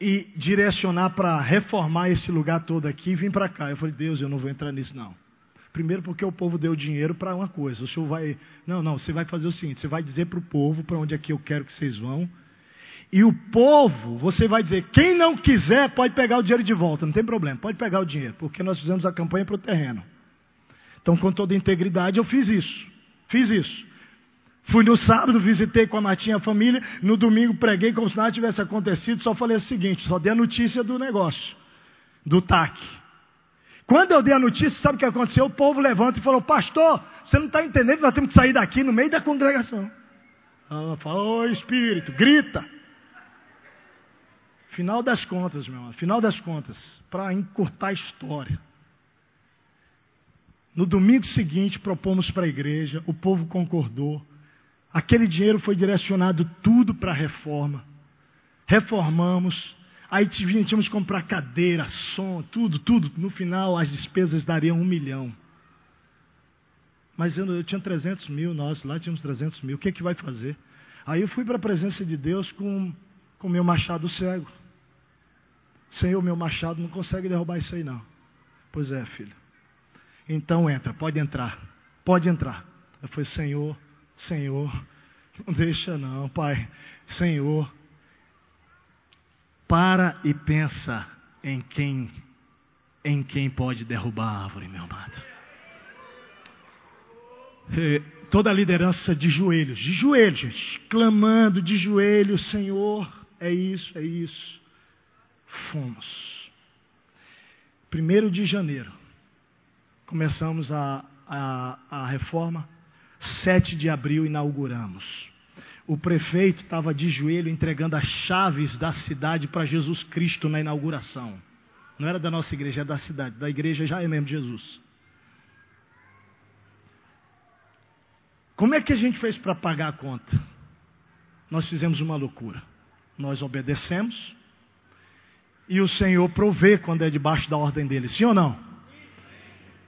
e direcionar para reformar esse lugar todo aqui e vir para cá. Eu falei, Deus, eu não vou entrar nisso não. Primeiro porque o povo deu dinheiro para uma coisa. O senhor vai. Não, não, você vai fazer o seguinte: você vai dizer para o povo para onde é que eu quero que vocês vão. E o povo, você vai dizer, quem não quiser pode pegar o dinheiro de volta, não tem problema, pode pegar o dinheiro, porque nós fizemos a campanha para o terreno. Então, com toda integridade, eu fiz isso. Fiz isso. Fui no sábado, visitei com a Martinha a família. No domingo, preguei como se nada tivesse acontecido. Só falei o seguinte: só dei a notícia do negócio, do TAC. Quando eu dei a notícia, sabe o que aconteceu? O povo levanta e falou: Pastor, você não está entendendo? Nós temos que sair daqui no meio da congregação. Ela falou: Ô Espírito, grita. Final das contas, meu irmão, final das contas, para encurtar a história. No domingo seguinte, propomos para a igreja, o povo concordou. Aquele dinheiro foi direcionado tudo para a reforma. Reformamos. Aí tínhamos que comprar cadeira, som, tudo, tudo. No final, as despesas dariam um milhão. Mas eu, eu tinha 300 mil, nós lá tínhamos 300 mil. O que, é que vai fazer? Aí eu fui para a presença de Deus com o meu machado cego. Senhor, meu machado não consegue derrubar isso aí, não. Pois é, filho. Então entra, pode entrar, pode entrar. Eu falei, Senhor, Senhor, não deixa não, Pai. Senhor, para e pensa em quem, em quem pode derrubar a árvore, meu amado. Toda a liderança de joelhos, de joelhos, gente, clamando de joelhos, Senhor, é isso, é isso. Fomos. Primeiro de janeiro, começamos a, a, a reforma. 7 de abril inauguramos. O prefeito estava de joelho entregando as chaves da cidade para Jesus Cristo na inauguração. Não era da nossa igreja, é da cidade. Da igreja já é mesmo Jesus. Como é que a gente fez para pagar a conta? Nós fizemos uma loucura. Nós obedecemos e o Senhor provê quando é debaixo da ordem dele. Sim ou não?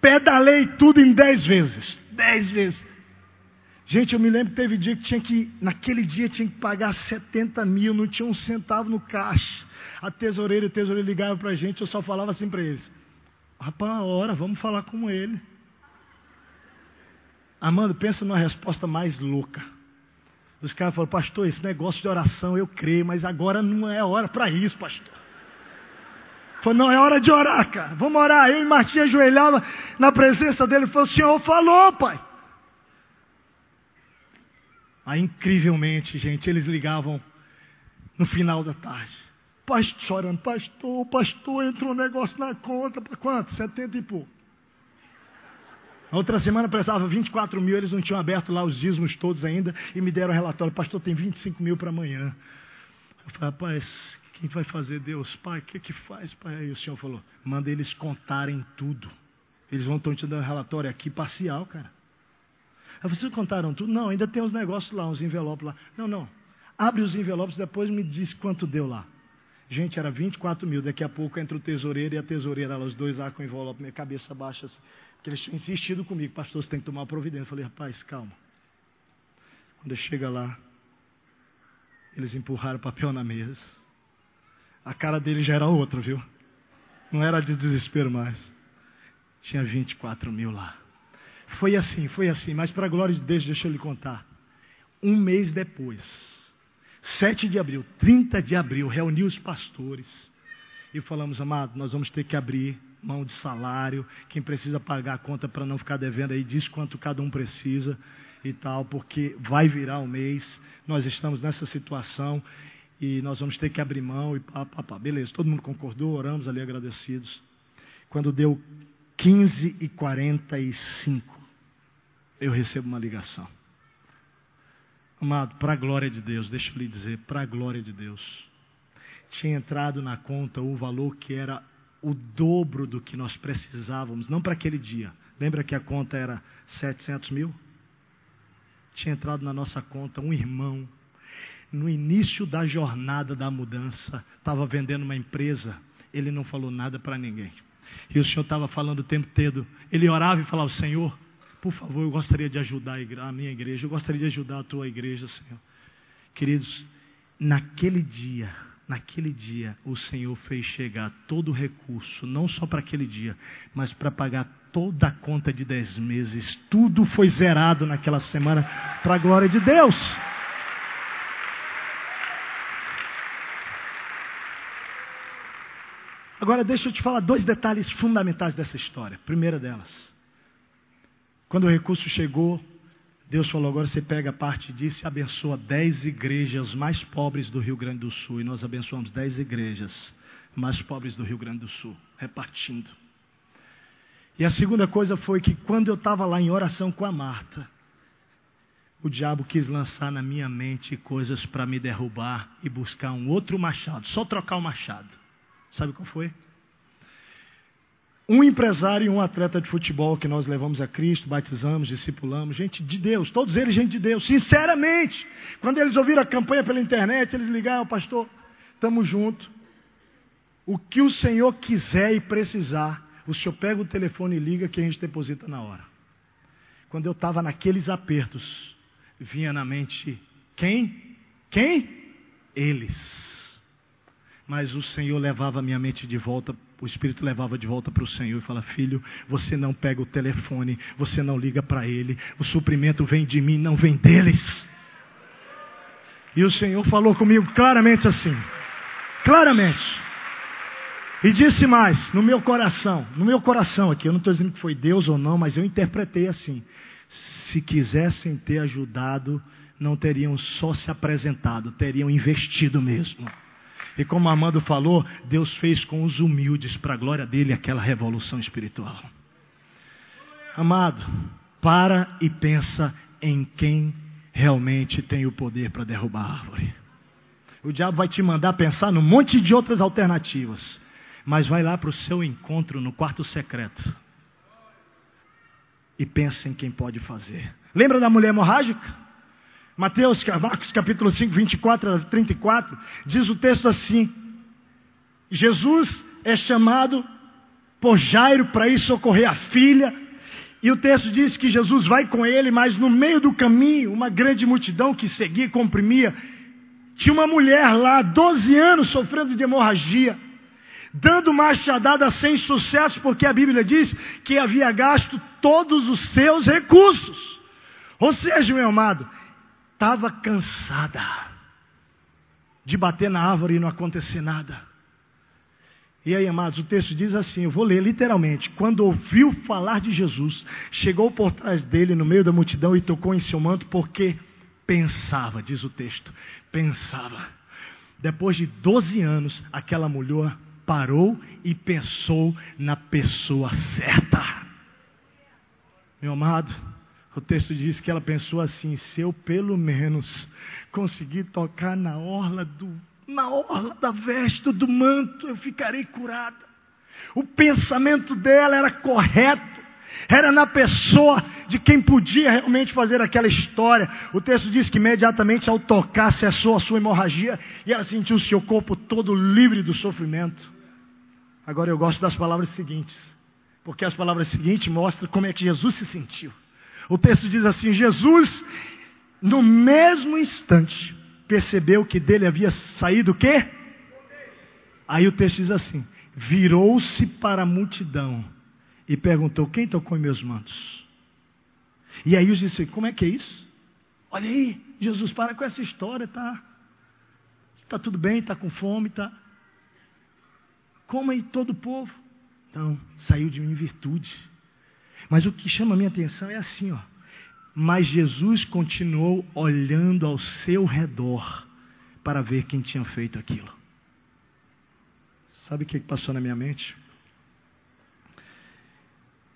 Pedalei tudo em dez vezes. Dez vezes. Gente, eu me lembro que teve dia que tinha que, naquele dia tinha que pagar 70 mil, não tinha um centavo no caixa. A tesoureira e o tesoureiro ligavam para a gente, eu só falava assim para eles: Rapaz, hora, vamos falar com ele. Amando, pensa numa resposta mais louca. Os caras falaram, pastor, esse negócio de oração eu creio, mas agora não é hora para isso, pastor. Falou, não, é hora de orar, cara. Vamos orar. Eu e Martinha ajoelhava na presença dele falou, o Senhor falou, pai. Aí, incrivelmente, gente, eles ligavam no final da tarde. Pastor, chorando, pastor, pastor, entrou um negócio na conta. Para quanto? 70 e pouco. A outra semana precisava 24 mil, eles não tinham aberto lá os dízimos todos ainda e me deram o relatório, pastor, tem 25 mil para amanhã. Eu falei, rapaz, quem vai fazer Deus? Pai, o que que faz, pai? Aí o Senhor falou, manda eles contarem tudo. Eles vão estar te dando um relatório aqui parcial, cara. Aí vocês contaram tudo? Não, ainda tem uns negócios lá, uns envelopes lá. Não, não. Abre os envelopes, depois me diz quanto deu lá. Gente, era 24 mil. Daqui a pouco entra o tesoureiro e a tesoureira, os dois lá com o envelope, minha cabeça baixa. Assim, porque eles tinham insistido comigo, pastor, você tem que tomar providência. Eu falei, rapaz, calma. Quando chega lá, eles empurraram o papel na mesa. A cara dele já era outra, viu? Não era de desespero mais. Tinha 24 mil lá. Foi assim, foi assim. Mas para a glória de Deus, deixa eu lhe contar. Um mês depois, 7 de abril, 30 de abril, reuni os pastores e falamos, amado, nós vamos ter que abrir mão de salário. Quem precisa pagar a conta para não ficar devendo aí, diz quanto cada um precisa e tal, porque vai virar o mês. Nós estamos nessa situação e nós vamos ter que abrir mão e pá, pá, pá. Beleza, todo mundo concordou, oramos ali agradecidos. Quando deu 15 e 45, eu recebo uma ligação. Amado, para a glória de Deus, deixa eu lhe dizer, para a glória de Deus, tinha entrado na conta o valor que era o dobro do que nós precisávamos, não para aquele dia. Lembra que a conta era 700 mil? tinha entrado na nossa conta um irmão, no início da jornada da mudança, estava vendendo uma empresa, ele não falou nada para ninguém. E o Senhor estava falando o tempo todo. Ele orava e falava: Senhor, por favor, eu gostaria de ajudar a minha igreja, eu gostaria de ajudar a tua igreja, Senhor. Queridos, naquele dia, naquele dia, o Senhor fez chegar todo o recurso, não só para aquele dia, mas para pagar toda a conta de dez meses. Tudo foi zerado naquela semana, para a glória de Deus. Agora, deixa eu te falar dois detalhes fundamentais dessa história. Primeira delas, quando o recurso chegou, Deus falou: agora você pega a parte disso e abençoa dez igrejas mais pobres do Rio Grande do Sul. E nós abençoamos dez igrejas mais pobres do Rio Grande do Sul, repartindo. E a segunda coisa foi que quando eu estava lá em oração com a Marta, o diabo quis lançar na minha mente coisas para me derrubar e buscar um outro machado, só trocar o machado. Sabe qual foi? Um empresário e um atleta de futebol que nós levamos a Cristo, batizamos, discipulamos, gente de Deus, todos eles gente de Deus, sinceramente. Quando eles ouviram a campanha pela internet, eles ligaram, pastor, estamos juntos. O que o Senhor quiser e precisar, o Senhor pega o telefone e liga que a gente deposita na hora. Quando eu estava naqueles apertos, vinha na mente quem? Quem? Eles mas o Senhor levava a minha mente de volta, o Espírito levava de volta para o Senhor e fala: Filho, você não pega o telefone, você não liga para ele, o suprimento vem de mim, não vem deles. E o Senhor falou comigo claramente assim, claramente. E disse mais, no meu coração, no meu coração aqui, eu não estou dizendo que foi Deus ou não, mas eu interpretei assim: se quisessem ter ajudado, não teriam só se apresentado, teriam investido mesmo. E como Armando falou, Deus fez com os humildes para a glória dele aquela revolução espiritual. Amado, para e pensa em quem realmente tem o poder para derrubar a árvore. O diabo vai te mandar pensar num monte de outras alternativas, mas vai lá para o seu encontro no quarto secreto e pensa em quem pode fazer. Lembra da mulher hemorrágica? Mateus, Marcos capítulo 5, 24 a 34, diz o texto assim: Jesus é chamado por Jairo para ir socorrer a filha, e o texto diz que Jesus vai com ele, mas no meio do caminho, uma grande multidão que seguia e comprimia, tinha uma mulher lá, 12 anos, sofrendo de hemorragia, dando machadada sem sucesso, porque a Bíblia diz que havia gasto todos os seus recursos. Ou seja, meu amado, estava cansada de bater na árvore e não acontecer nada. E aí, amados, o texto diz assim: eu vou ler literalmente. Quando ouviu falar de Jesus, chegou por trás dele no meio da multidão e tocou em seu manto, porque pensava, diz o texto, pensava. Depois de 12 anos, aquela mulher parou e pensou na pessoa certa. Meu amado, o texto diz que ela pensou assim: se eu pelo menos conseguir tocar na orla do, na orla da veste do manto, eu ficarei curada. O pensamento dela era correto, era na pessoa de quem podia realmente fazer aquela história. O texto diz que imediatamente ao tocar cessou a sua hemorragia e ela sentiu o seu corpo todo livre do sofrimento. Agora eu gosto das palavras seguintes, porque as palavras seguintes mostram como é que Jesus se sentiu. O texto diz assim: Jesus, no mesmo instante, percebeu que dele havia saído o quê? Aí o texto diz assim: virou-se para a multidão e perguntou: Quem tocou em meus mantos? E aí os disse: Como é que é isso? Olha aí, Jesus, para com essa história, tá? Está tudo bem, está com fome, tá? Coma aí todo o povo. Então, saiu de mim virtude. Mas o que chama a minha atenção é assim, ó. Mas Jesus continuou olhando ao seu redor para ver quem tinha feito aquilo. Sabe o que passou na minha mente?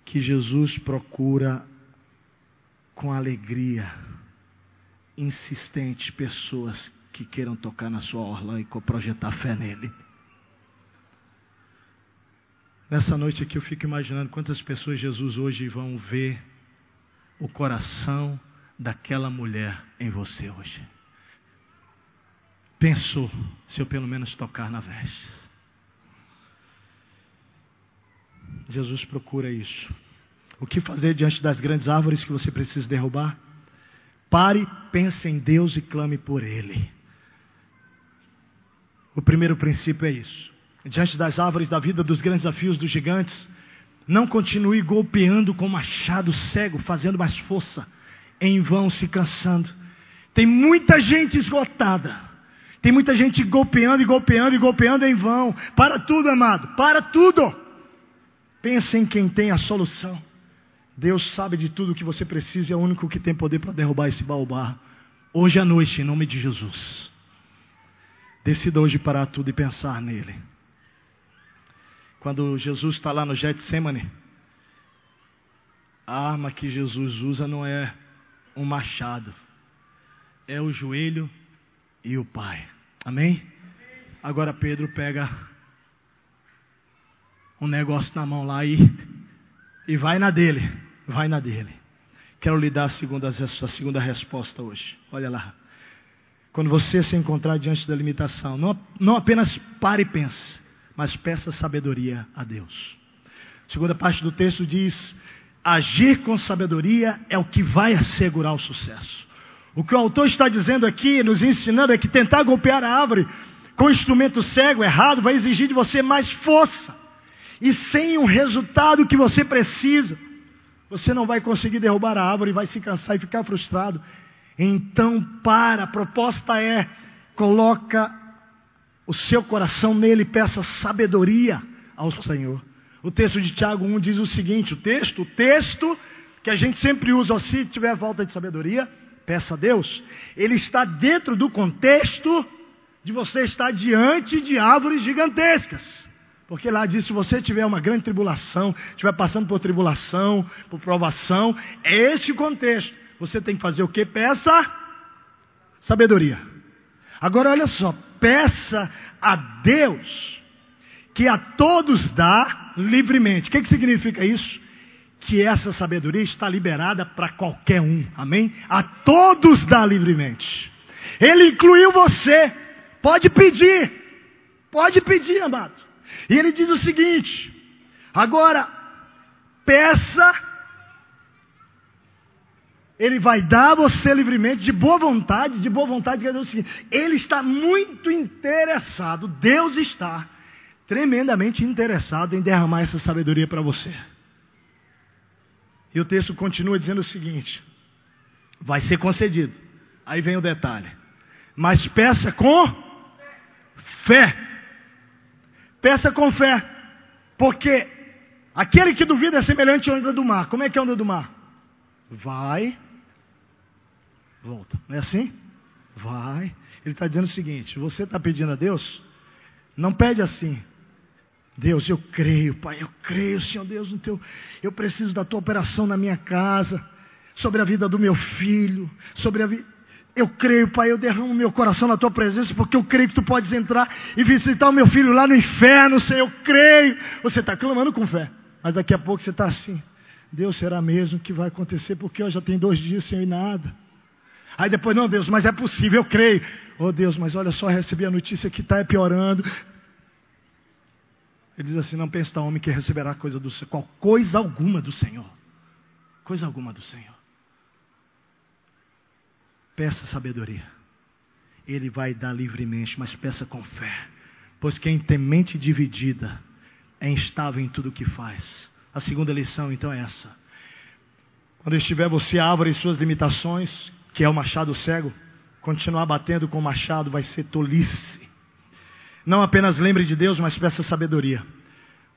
Que Jesus procura com alegria, insistente, pessoas que queiram tocar na sua orla e projetar fé nele. Nessa noite aqui eu fico imaginando quantas pessoas Jesus hoje vão ver o coração, daquela mulher em você hoje. Pensou se eu pelo menos tocar na veste. Jesus procura isso. O que fazer diante das grandes árvores que você precisa derrubar? Pare, pense em Deus e clame por Ele. O primeiro princípio é isso. Diante das árvores da vida, dos grandes desafios dos gigantes, não continue golpeando com machado cego, fazendo mais força, em vão se cansando. Tem muita gente esgotada. Tem muita gente golpeando e golpeando e golpeando em vão. Para tudo, amado, para tudo. Pense em quem tem a solução. Deus sabe de tudo o que você precisa e é o único que tem poder para derrubar esse baobá. Hoje à noite, em nome de Jesus. Decida hoje parar tudo e pensar nele. Quando Jesus está lá no Getsemane, a arma que Jesus usa não é um machado, é o joelho e o Pai. Amém? Agora Pedro pega um negócio na mão lá e, e vai na dele, vai na dele. Quero lhe dar a segunda, a segunda resposta hoje. Olha lá. Quando você se encontrar diante da limitação, não, não apenas pare e pense, mas peça sabedoria a Deus. A segunda parte do texto diz: agir com sabedoria é o que vai assegurar o sucesso. O que o autor está dizendo aqui, nos ensinando, é que tentar golpear a árvore com instrumento cego, errado, vai exigir de você mais força. E sem o resultado que você precisa, você não vai conseguir derrubar a árvore, vai se cansar e ficar frustrado. Então, para, a proposta é: coloca o seu coração nele, peça sabedoria ao Senhor. O texto de Tiago 1 diz o seguinte: o texto, o texto que a gente sempre usa, se tiver falta de sabedoria, peça a Deus. Ele está dentro do contexto de você estar diante de árvores gigantescas. Porque lá diz: se você tiver uma grande tribulação, estiver passando por tribulação, por provação, é este contexto. Você tem que fazer o que? Peça sabedoria. Agora olha só, peça a Deus que a todos dá livremente. O que, que significa isso? Que essa sabedoria está liberada para qualquer um, amém? A todos dá livremente. Ele incluiu você. Pode pedir, pode pedir, amado. E ele diz o seguinte: agora, peça ele vai dar a você livremente, de boa vontade, de boa vontade, quer dizer o seguinte, ele está muito interessado, Deus está tremendamente interessado em derramar essa sabedoria para você. E o texto continua dizendo o seguinte: vai ser concedido. Aí vem o detalhe. Mas peça com fé. Peça com fé. Porque aquele que duvida é semelhante à onda do mar. Como é que é a onda do mar? Vai, volta. Não é assim? Vai. Ele está dizendo o seguinte: você está pedindo a Deus, não pede assim. Deus, eu creio, Pai, eu creio, Senhor Deus, no teu, eu preciso da tua operação na minha casa, sobre a vida do meu filho, sobre a vida. Eu creio, Pai, eu derramo meu coração na tua presença, porque eu creio que tu podes entrar e visitar o meu filho lá no inferno, Senhor, eu creio. Você está clamando com fé, mas daqui a pouco você está assim. Deus será mesmo que vai acontecer, porque eu já tenho dois dias sem ir nada. Aí depois, não, Deus, mas é possível, eu creio. Oh Deus, mas olha só, recebi a notícia que está piorando. Ele diz assim: não pense da homem que receberá coisa do Senhor, coisa alguma do Senhor. Coisa alguma do Senhor. Peça sabedoria. Ele vai dar livremente, mas peça com fé. Pois quem tem mente dividida é instável em tudo o que faz. A segunda lição, então, é essa. Quando estiver você, abra as suas limitações, que é o machado cego, continuar batendo com o machado vai ser tolice. Não apenas lembre de Deus, mas peça sabedoria.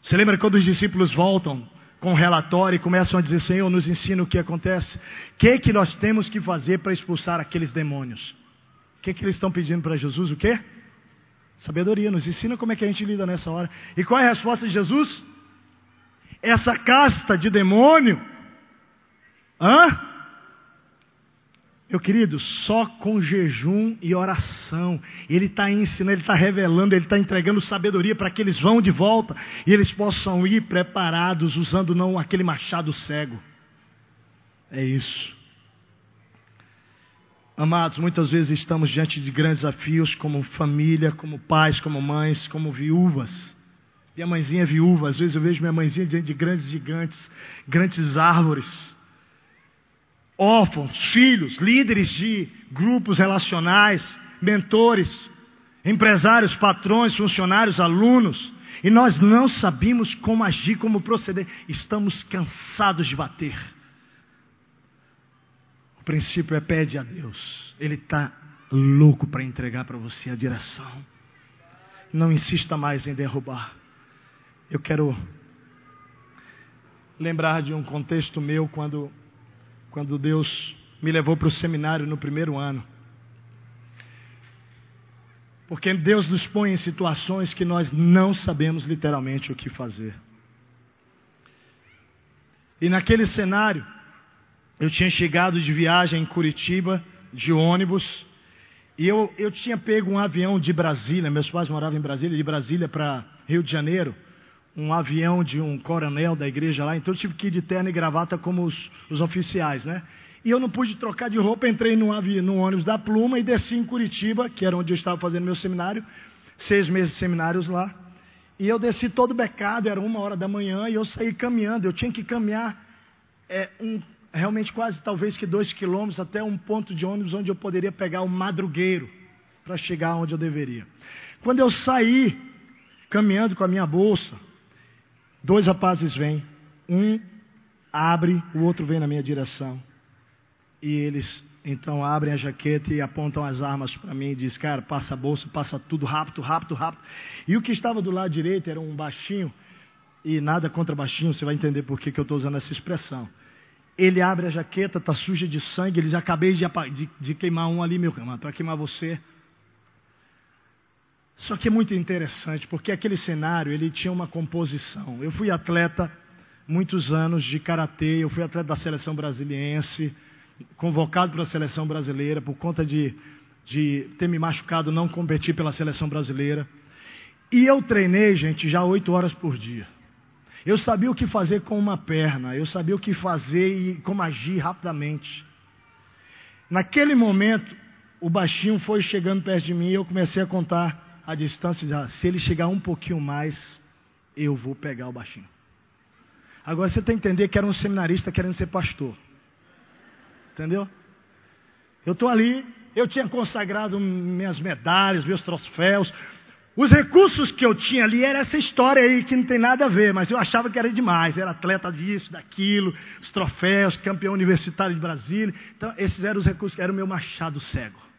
Você lembra quando os discípulos voltam com o relatório e começam a dizer: Senhor, nos ensina o que acontece? O que, que nós temos que fazer para expulsar aqueles demônios? O que, que eles estão pedindo para Jesus? O quê? Sabedoria. Nos ensina como é que a gente lida nessa hora. E qual é a resposta de Jesus? Essa casta de demônio. Hã? Meu querido, só com jejum e oração. Ele está ensinando, ele está revelando, ele está entregando sabedoria para que eles vão de volta e eles possam ir preparados, usando não aquele machado cego. É isso. Amados, muitas vezes estamos diante de grandes desafios como família, como pais, como mães, como viúvas. Minha mãezinha é viúva, às vezes eu vejo minha mãezinha diante de grandes gigantes, grandes árvores. Órfãos, filhos, líderes de grupos relacionais, mentores, empresários, patrões, funcionários, alunos. E nós não sabemos como agir, como proceder. Estamos cansados de bater. O princípio é pede a Deus. Ele está louco para entregar para você a direção. Não insista mais em derrubar. Eu quero lembrar de um contexto meu quando, quando Deus me levou para o seminário no primeiro ano. Porque Deus nos põe em situações que nós não sabemos literalmente o que fazer. E naquele cenário, eu tinha chegado de viagem em Curitiba, de ônibus, e eu, eu tinha pego um avião de Brasília, meus pais moravam em Brasília, de Brasília para Rio de Janeiro, um avião de um coronel da igreja lá, então eu tive que ir de terno e gravata como os, os oficiais, né? E eu não pude trocar de roupa, entrei no, avião, no ônibus da Pluma e desci em Curitiba, que era onde eu estava fazendo meu seminário, seis meses de seminários lá. E eu desci todo becado, era uma hora da manhã, e eu saí caminhando, eu tinha que caminhar é, um realmente quase talvez que dois quilômetros até um ponto de ônibus onde eu poderia pegar o madrugueiro para chegar onde eu deveria. Quando eu saí caminhando com a minha bolsa, dois rapazes vêm, um abre, o outro vem na minha direção. E eles então abrem a jaqueta e apontam as armas para mim e diz: "Cara, passa a bolsa, passa tudo rápido, rápido, rápido". E o que estava do lado direito era um baixinho e nada contra baixinho, você vai entender por que, que eu estou usando essa expressão. Ele abre a jaqueta, está suja de sangue. Ele já acabei de, de, de queimar um ali, meu irmão, para queimar você. Só que é muito interessante, porque aquele cenário ele tinha uma composição. Eu fui atleta muitos anos de karatê, eu fui atleta da seleção brasiliense, convocado para a seleção brasileira por conta de, de ter me machucado, não competir pela seleção brasileira. E eu treinei, gente, já oito horas por dia. Eu sabia o que fazer com uma perna, eu sabia o que fazer e como agir rapidamente. Naquele momento, o baixinho foi chegando perto de mim e eu comecei a contar a distância. Se ele chegar um pouquinho mais, eu vou pegar o baixinho. Agora você tem que entender que era um seminarista querendo ser pastor. Entendeu? Eu estou ali, eu tinha consagrado minhas medalhas, meus troféus, os recursos que eu tinha ali era essa história aí que não tem nada a ver, mas eu achava que era demais. Era atleta disso, daquilo, os troféus, campeão universitário de Brasília. Então, esses eram os recursos, era o meu machado cego.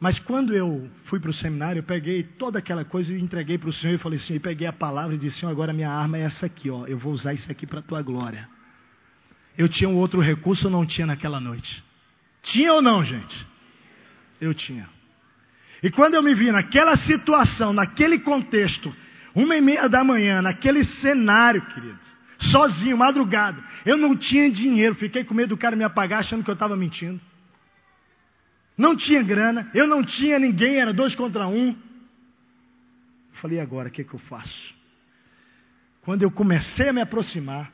Mas quando eu fui para o seminário, eu peguei toda aquela coisa e entreguei para o Senhor e falei assim, e peguei a palavra e disse, Senhor, agora minha arma é essa aqui, ó. Eu vou usar isso aqui para a tua glória. Eu tinha um outro recurso ou não tinha naquela noite? Tinha ou não, gente? Eu tinha. E quando eu me vi naquela situação, naquele contexto, uma e meia da manhã, naquele cenário, querido, sozinho, madrugada, eu não tinha dinheiro, fiquei com medo do cara me apagar achando que eu estava mentindo. Não tinha grana, eu não tinha ninguém, era dois contra um. Falei, agora, o que, que eu faço? Quando eu comecei a me aproximar,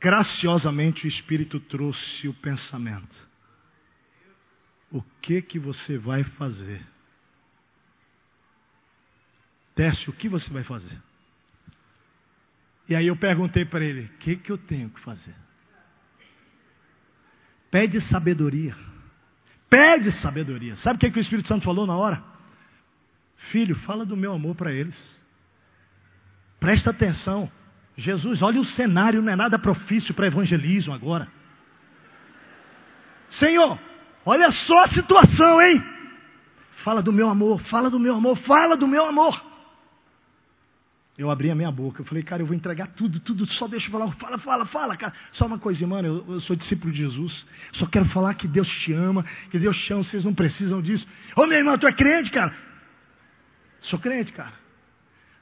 graciosamente o Espírito trouxe o pensamento o que que você vai fazer? Teste, o que você vai fazer? E aí eu perguntei para ele: o que, que eu tenho que fazer? Pede sabedoria. Pede sabedoria. Sabe o que, que o Espírito Santo falou na hora? Filho, fala do meu amor para eles. Presta atenção. Jesus, olha o cenário, não é nada profício para evangelismo agora. Senhor, Olha só a situação, hein? Fala do meu amor, fala do meu amor, fala do meu amor. Eu abri a minha boca, eu falei, cara, eu vou entregar tudo, tudo, só deixa eu falar, fala, fala, fala, cara. Só uma coisa, mano, eu, eu, sou discípulo de Jesus, só quero falar que Deus te ama, que Deus te ama, vocês não precisam disso. Ô meu irmão, tu é crente, cara? Sou crente, cara.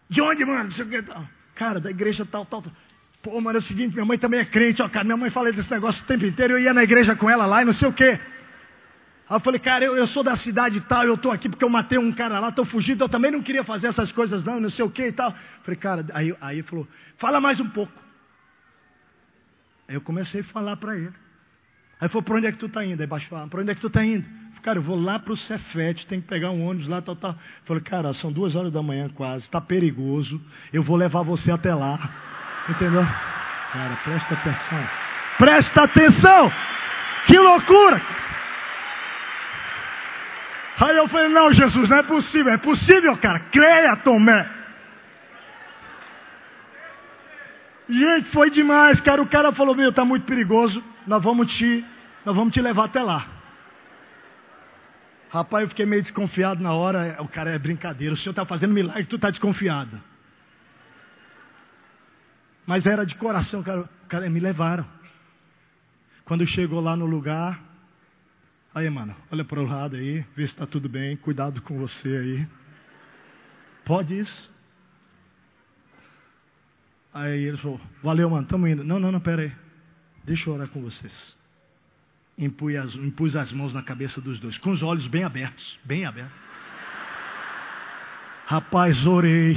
De onde, mano? Cara, da igreja tal, tal, tal. Pô, mano, é o seguinte, minha mãe também é crente, ó, cara, minha mãe fala desse negócio o tempo inteiro, eu ia na igreja com ela lá e não sei o que. Aí eu falei, cara, eu, eu sou da cidade tal, eu estou aqui porque eu matei um cara lá, estou fugindo, eu também não queria fazer essas coisas não, não sei o que e tal. falei, cara, aí, aí ele falou, fala mais um pouco. Aí eu comecei a falar para ele. Aí falou, para onde é que tu está indo? Aí baixou, para onde é que tu está indo? Cara, eu vou lá para o Cefete, tem que pegar um ônibus lá, tal, tal. Falei, cara, são duas horas da manhã quase, está perigoso, eu vou levar você até lá. Entendeu? Cara, presta atenção. Presta atenção! Que loucura! Aí eu falei, não, Jesus, não é possível. É possível, cara. Creia, Tomé. Gente, foi demais, cara. O cara falou, meu, tá muito perigoso. Nós vamos te, nós vamos te levar até lá. Rapaz, eu fiquei meio desconfiado na hora. O cara é brincadeira. O senhor está fazendo milagre, tu está desconfiado. Mas era de coração, cara. cara me levaram. Quando chegou lá no lugar, aí, mano, olha para o lado aí, vê se está tudo bem, cuidado com você aí. Pode isso? Aí ele falou, valeu, mano, estamos indo. Não, não, não, pera aí. Deixa eu orar com vocês. Impus as, impus as mãos na cabeça dos dois, com os olhos bem abertos, bem abertos. Rapaz, orei,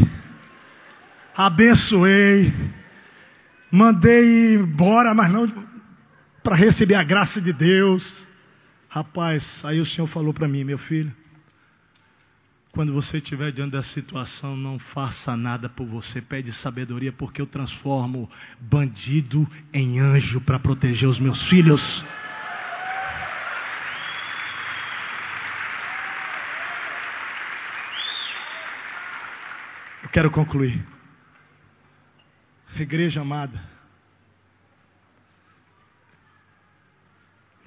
abençoei, mandei embora, mas não para receber a graça de Deus. Rapaz, aí o Senhor falou para mim, meu filho, quando você estiver diante dessa situação, não faça nada por você. Pede sabedoria, porque eu transformo bandido em anjo para proteger os meus filhos. Eu quero concluir. Igreja amada.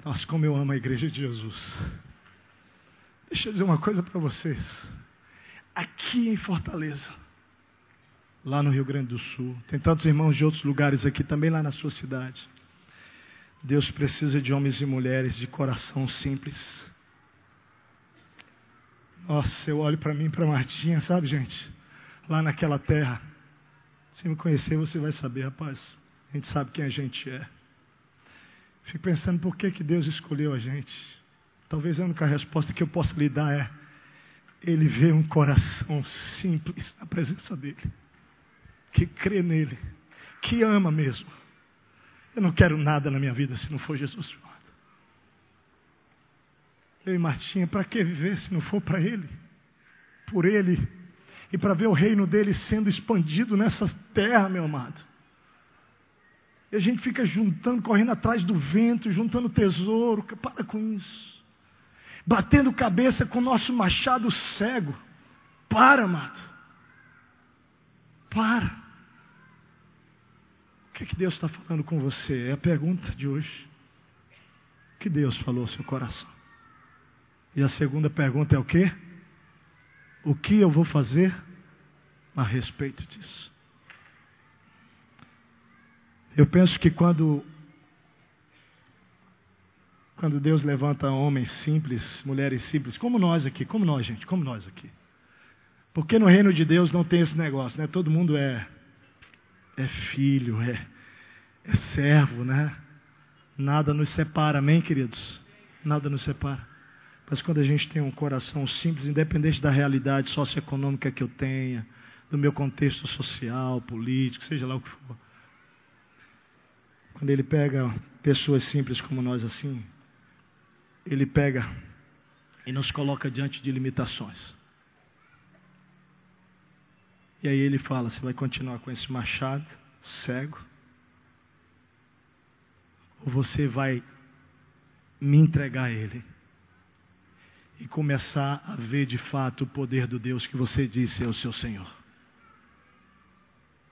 Nossa, como eu amo a igreja de Jesus. Deixa eu dizer uma coisa para vocês. Aqui em Fortaleza, lá no Rio Grande do Sul, tem tantos irmãos de outros lugares aqui, também lá na sua cidade. Deus precisa de homens e mulheres de coração simples. Nossa, eu olho para mim, para Martinha, sabe, gente? Lá naquela terra. Se me conhecer, você vai saber, rapaz. A gente sabe quem a gente é. Fico pensando por que, que Deus escolheu a gente. Talvez a única resposta que eu possa lhe dar é: Ele vê um coração simples na presença dEle, que crê nele, que ama mesmo. Eu não quero nada na minha vida se não for Jesus. Eu e Martinha, para que viver se não for para Ele? Por Ele. E para ver o reino dele sendo expandido nessa terra, meu amado. E a gente fica juntando, correndo atrás do vento, juntando tesouro. Para com isso. Batendo cabeça com o nosso machado cego. Para, amado. Para. O que, é que Deus está falando com você? É a pergunta de hoje. O que Deus falou ao seu coração? E a segunda pergunta é o quê? O que eu vou fazer a respeito disso? Eu penso que quando quando Deus levanta homens simples, mulheres simples, como nós aqui, como nós, gente, como nós aqui. Porque no reino de Deus não tem esse negócio, né? Todo mundo é é filho, é é servo, né? Nada nos separa, amém, queridos? Nada nos separa. Mas quando a gente tem um coração simples, independente da realidade socioeconômica que eu tenha, do meu contexto social, político, seja lá o que for, quando ele pega pessoas simples como nós assim, ele pega e nos coloca diante de limitações. E aí ele fala: você vai continuar com esse machado cego? Ou você vai me entregar a ele? E começar a ver de fato o poder do Deus que você disse é o seu Senhor.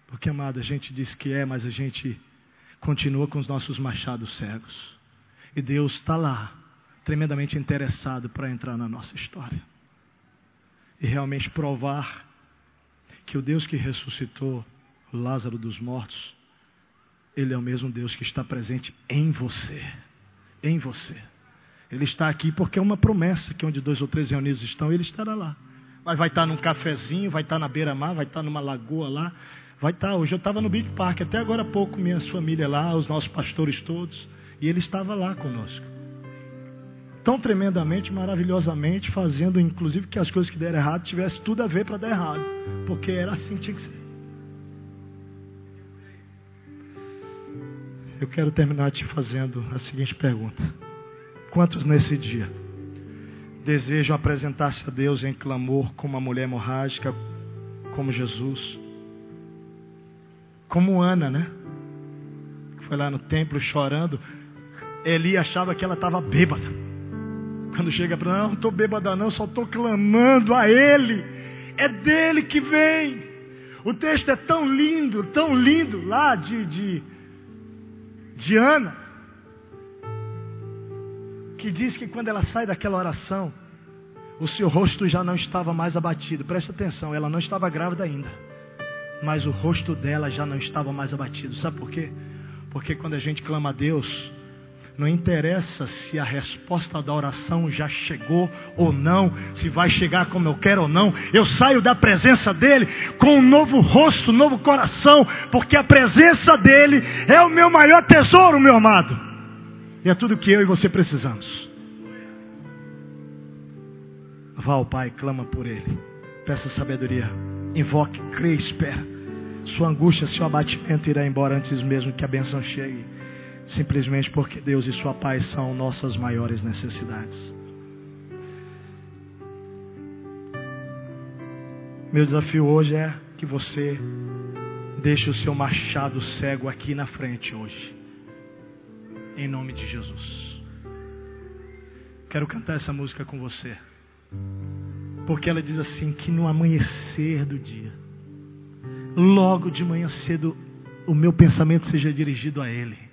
Porque, amado, a gente diz que é, mas a gente continua com os nossos machados cegos. E Deus está lá, tremendamente interessado para entrar na nossa história. E realmente provar que o Deus que ressuscitou Lázaro dos mortos, Ele é o mesmo Deus que está presente em você. Em você. Ele está aqui porque é uma promessa que onde dois ou três reunidos estão, Ele estará lá. Mas vai estar num cafezinho, vai estar na beira-mar, vai estar numa lagoa lá, Vai estar. Tá, hoje eu estava no Beach Park, até agora há pouco, minhas famílias lá, os nossos pastores todos. E ele estava lá conosco. Tão tremendamente, maravilhosamente, fazendo inclusive que as coisas que deram errado tivessem tudo a ver para dar errado. Porque era assim tinha que ser. Eu quero terminar te fazendo a seguinte pergunta: Quantos nesse dia desejam apresentar-se a Deus em clamor como uma mulher hemorrágica, como Jesus? Como Ana, né? Foi lá no templo chorando. Eli achava que ela estava bêbada. Quando chega para não, não estou bêbada não, só estou clamando a Ele. É dele que vem. O texto é tão lindo, tão lindo lá de, de, de Ana, que diz que quando ela sai daquela oração, o seu rosto já não estava mais abatido. Presta atenção, ela não estava grávida ainda, mas o rosto dela já não estava mais abatido. Sabe por quê? Porque quando a gente clama a Deus, não interessa se a resposta da oração já chegou ou não, se vai chegar como eu quero ou não. Eu saio da presença dele com um novo rosto, um novo coração, porque a presença dele é o meu maior tesouro, meu amado. E é tudo que eu e você precisamos. Vá ao Pai, clama por ele. Peça sabedoria. Invoque, crê, espera. Sua angústia, seu abatimento irá embora antes mesmo que a benção chegue simplesmente porque Deus e Sua paz são nossas maiores necessidades. Meu desafio hoje é que você deixe o seu machado cego aqui na frente hoje. Em nome de Jesus. Quero cantar essa música com você. Porque ela diz assim: que no amanhecer do dia, logo de manhã cedo, o meu pensamento seja dirigido a Ele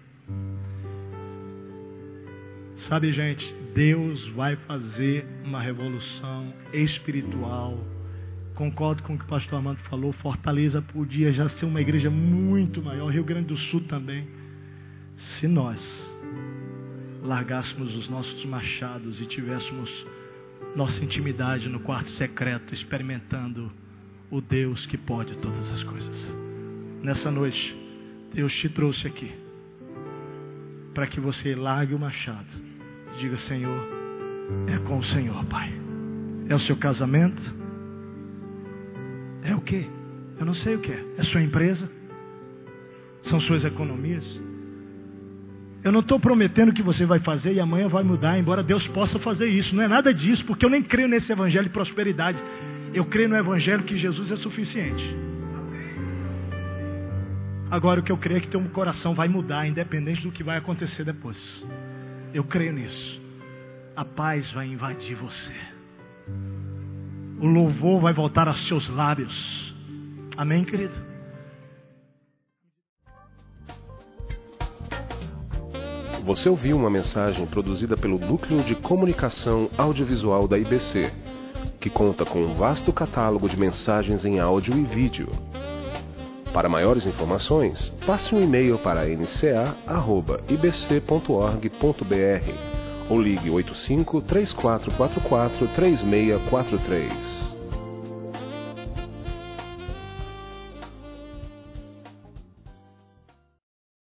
Sabe, gente, Deus vai fazer uma revolução espiritual. Concordo com o que o pastor Armando falou. Fortaleza podia já ser uma igreja muito maior. Rio Grande do Sul também. Se nós largássemos os nossos machados e tivéssemos nossa intimidade no quarto secreto, experimentando o Deus que pode todas as coisas. Nessa noite, Deus te trouxe aqui para que você largue o machado Diga, Senhor, é com o Senhor, Pai. É o seu casamento? É o que? Eu não sei o que é. É sua empresa? São suas economias? Eu não estou prometendo que você vai fazer e amanhã vai mudar, embora Deus possa fazer isso. Não é nada disso, porque eu nem creio nesse evangelho de prosperidade. Eu creio no evangelho que Jesus é suficiente. Agora o que eu creio é que teu coração vai mudar, independente do que vai acontecer depois. Eu creio nisso. A paz vai invadir você. O louvor vai voltar aos seus lábios. Amém, querido? Você ouviu uma mensagem produzida pelo Núcleo de Comunicação Audiovisual da IBC, que conta com um vasto catálogo de mensagens em áudio e vídeo. Para maiores informações, passe um e-mail para nca.ibc.org.br ou ligue 85 3444 3643.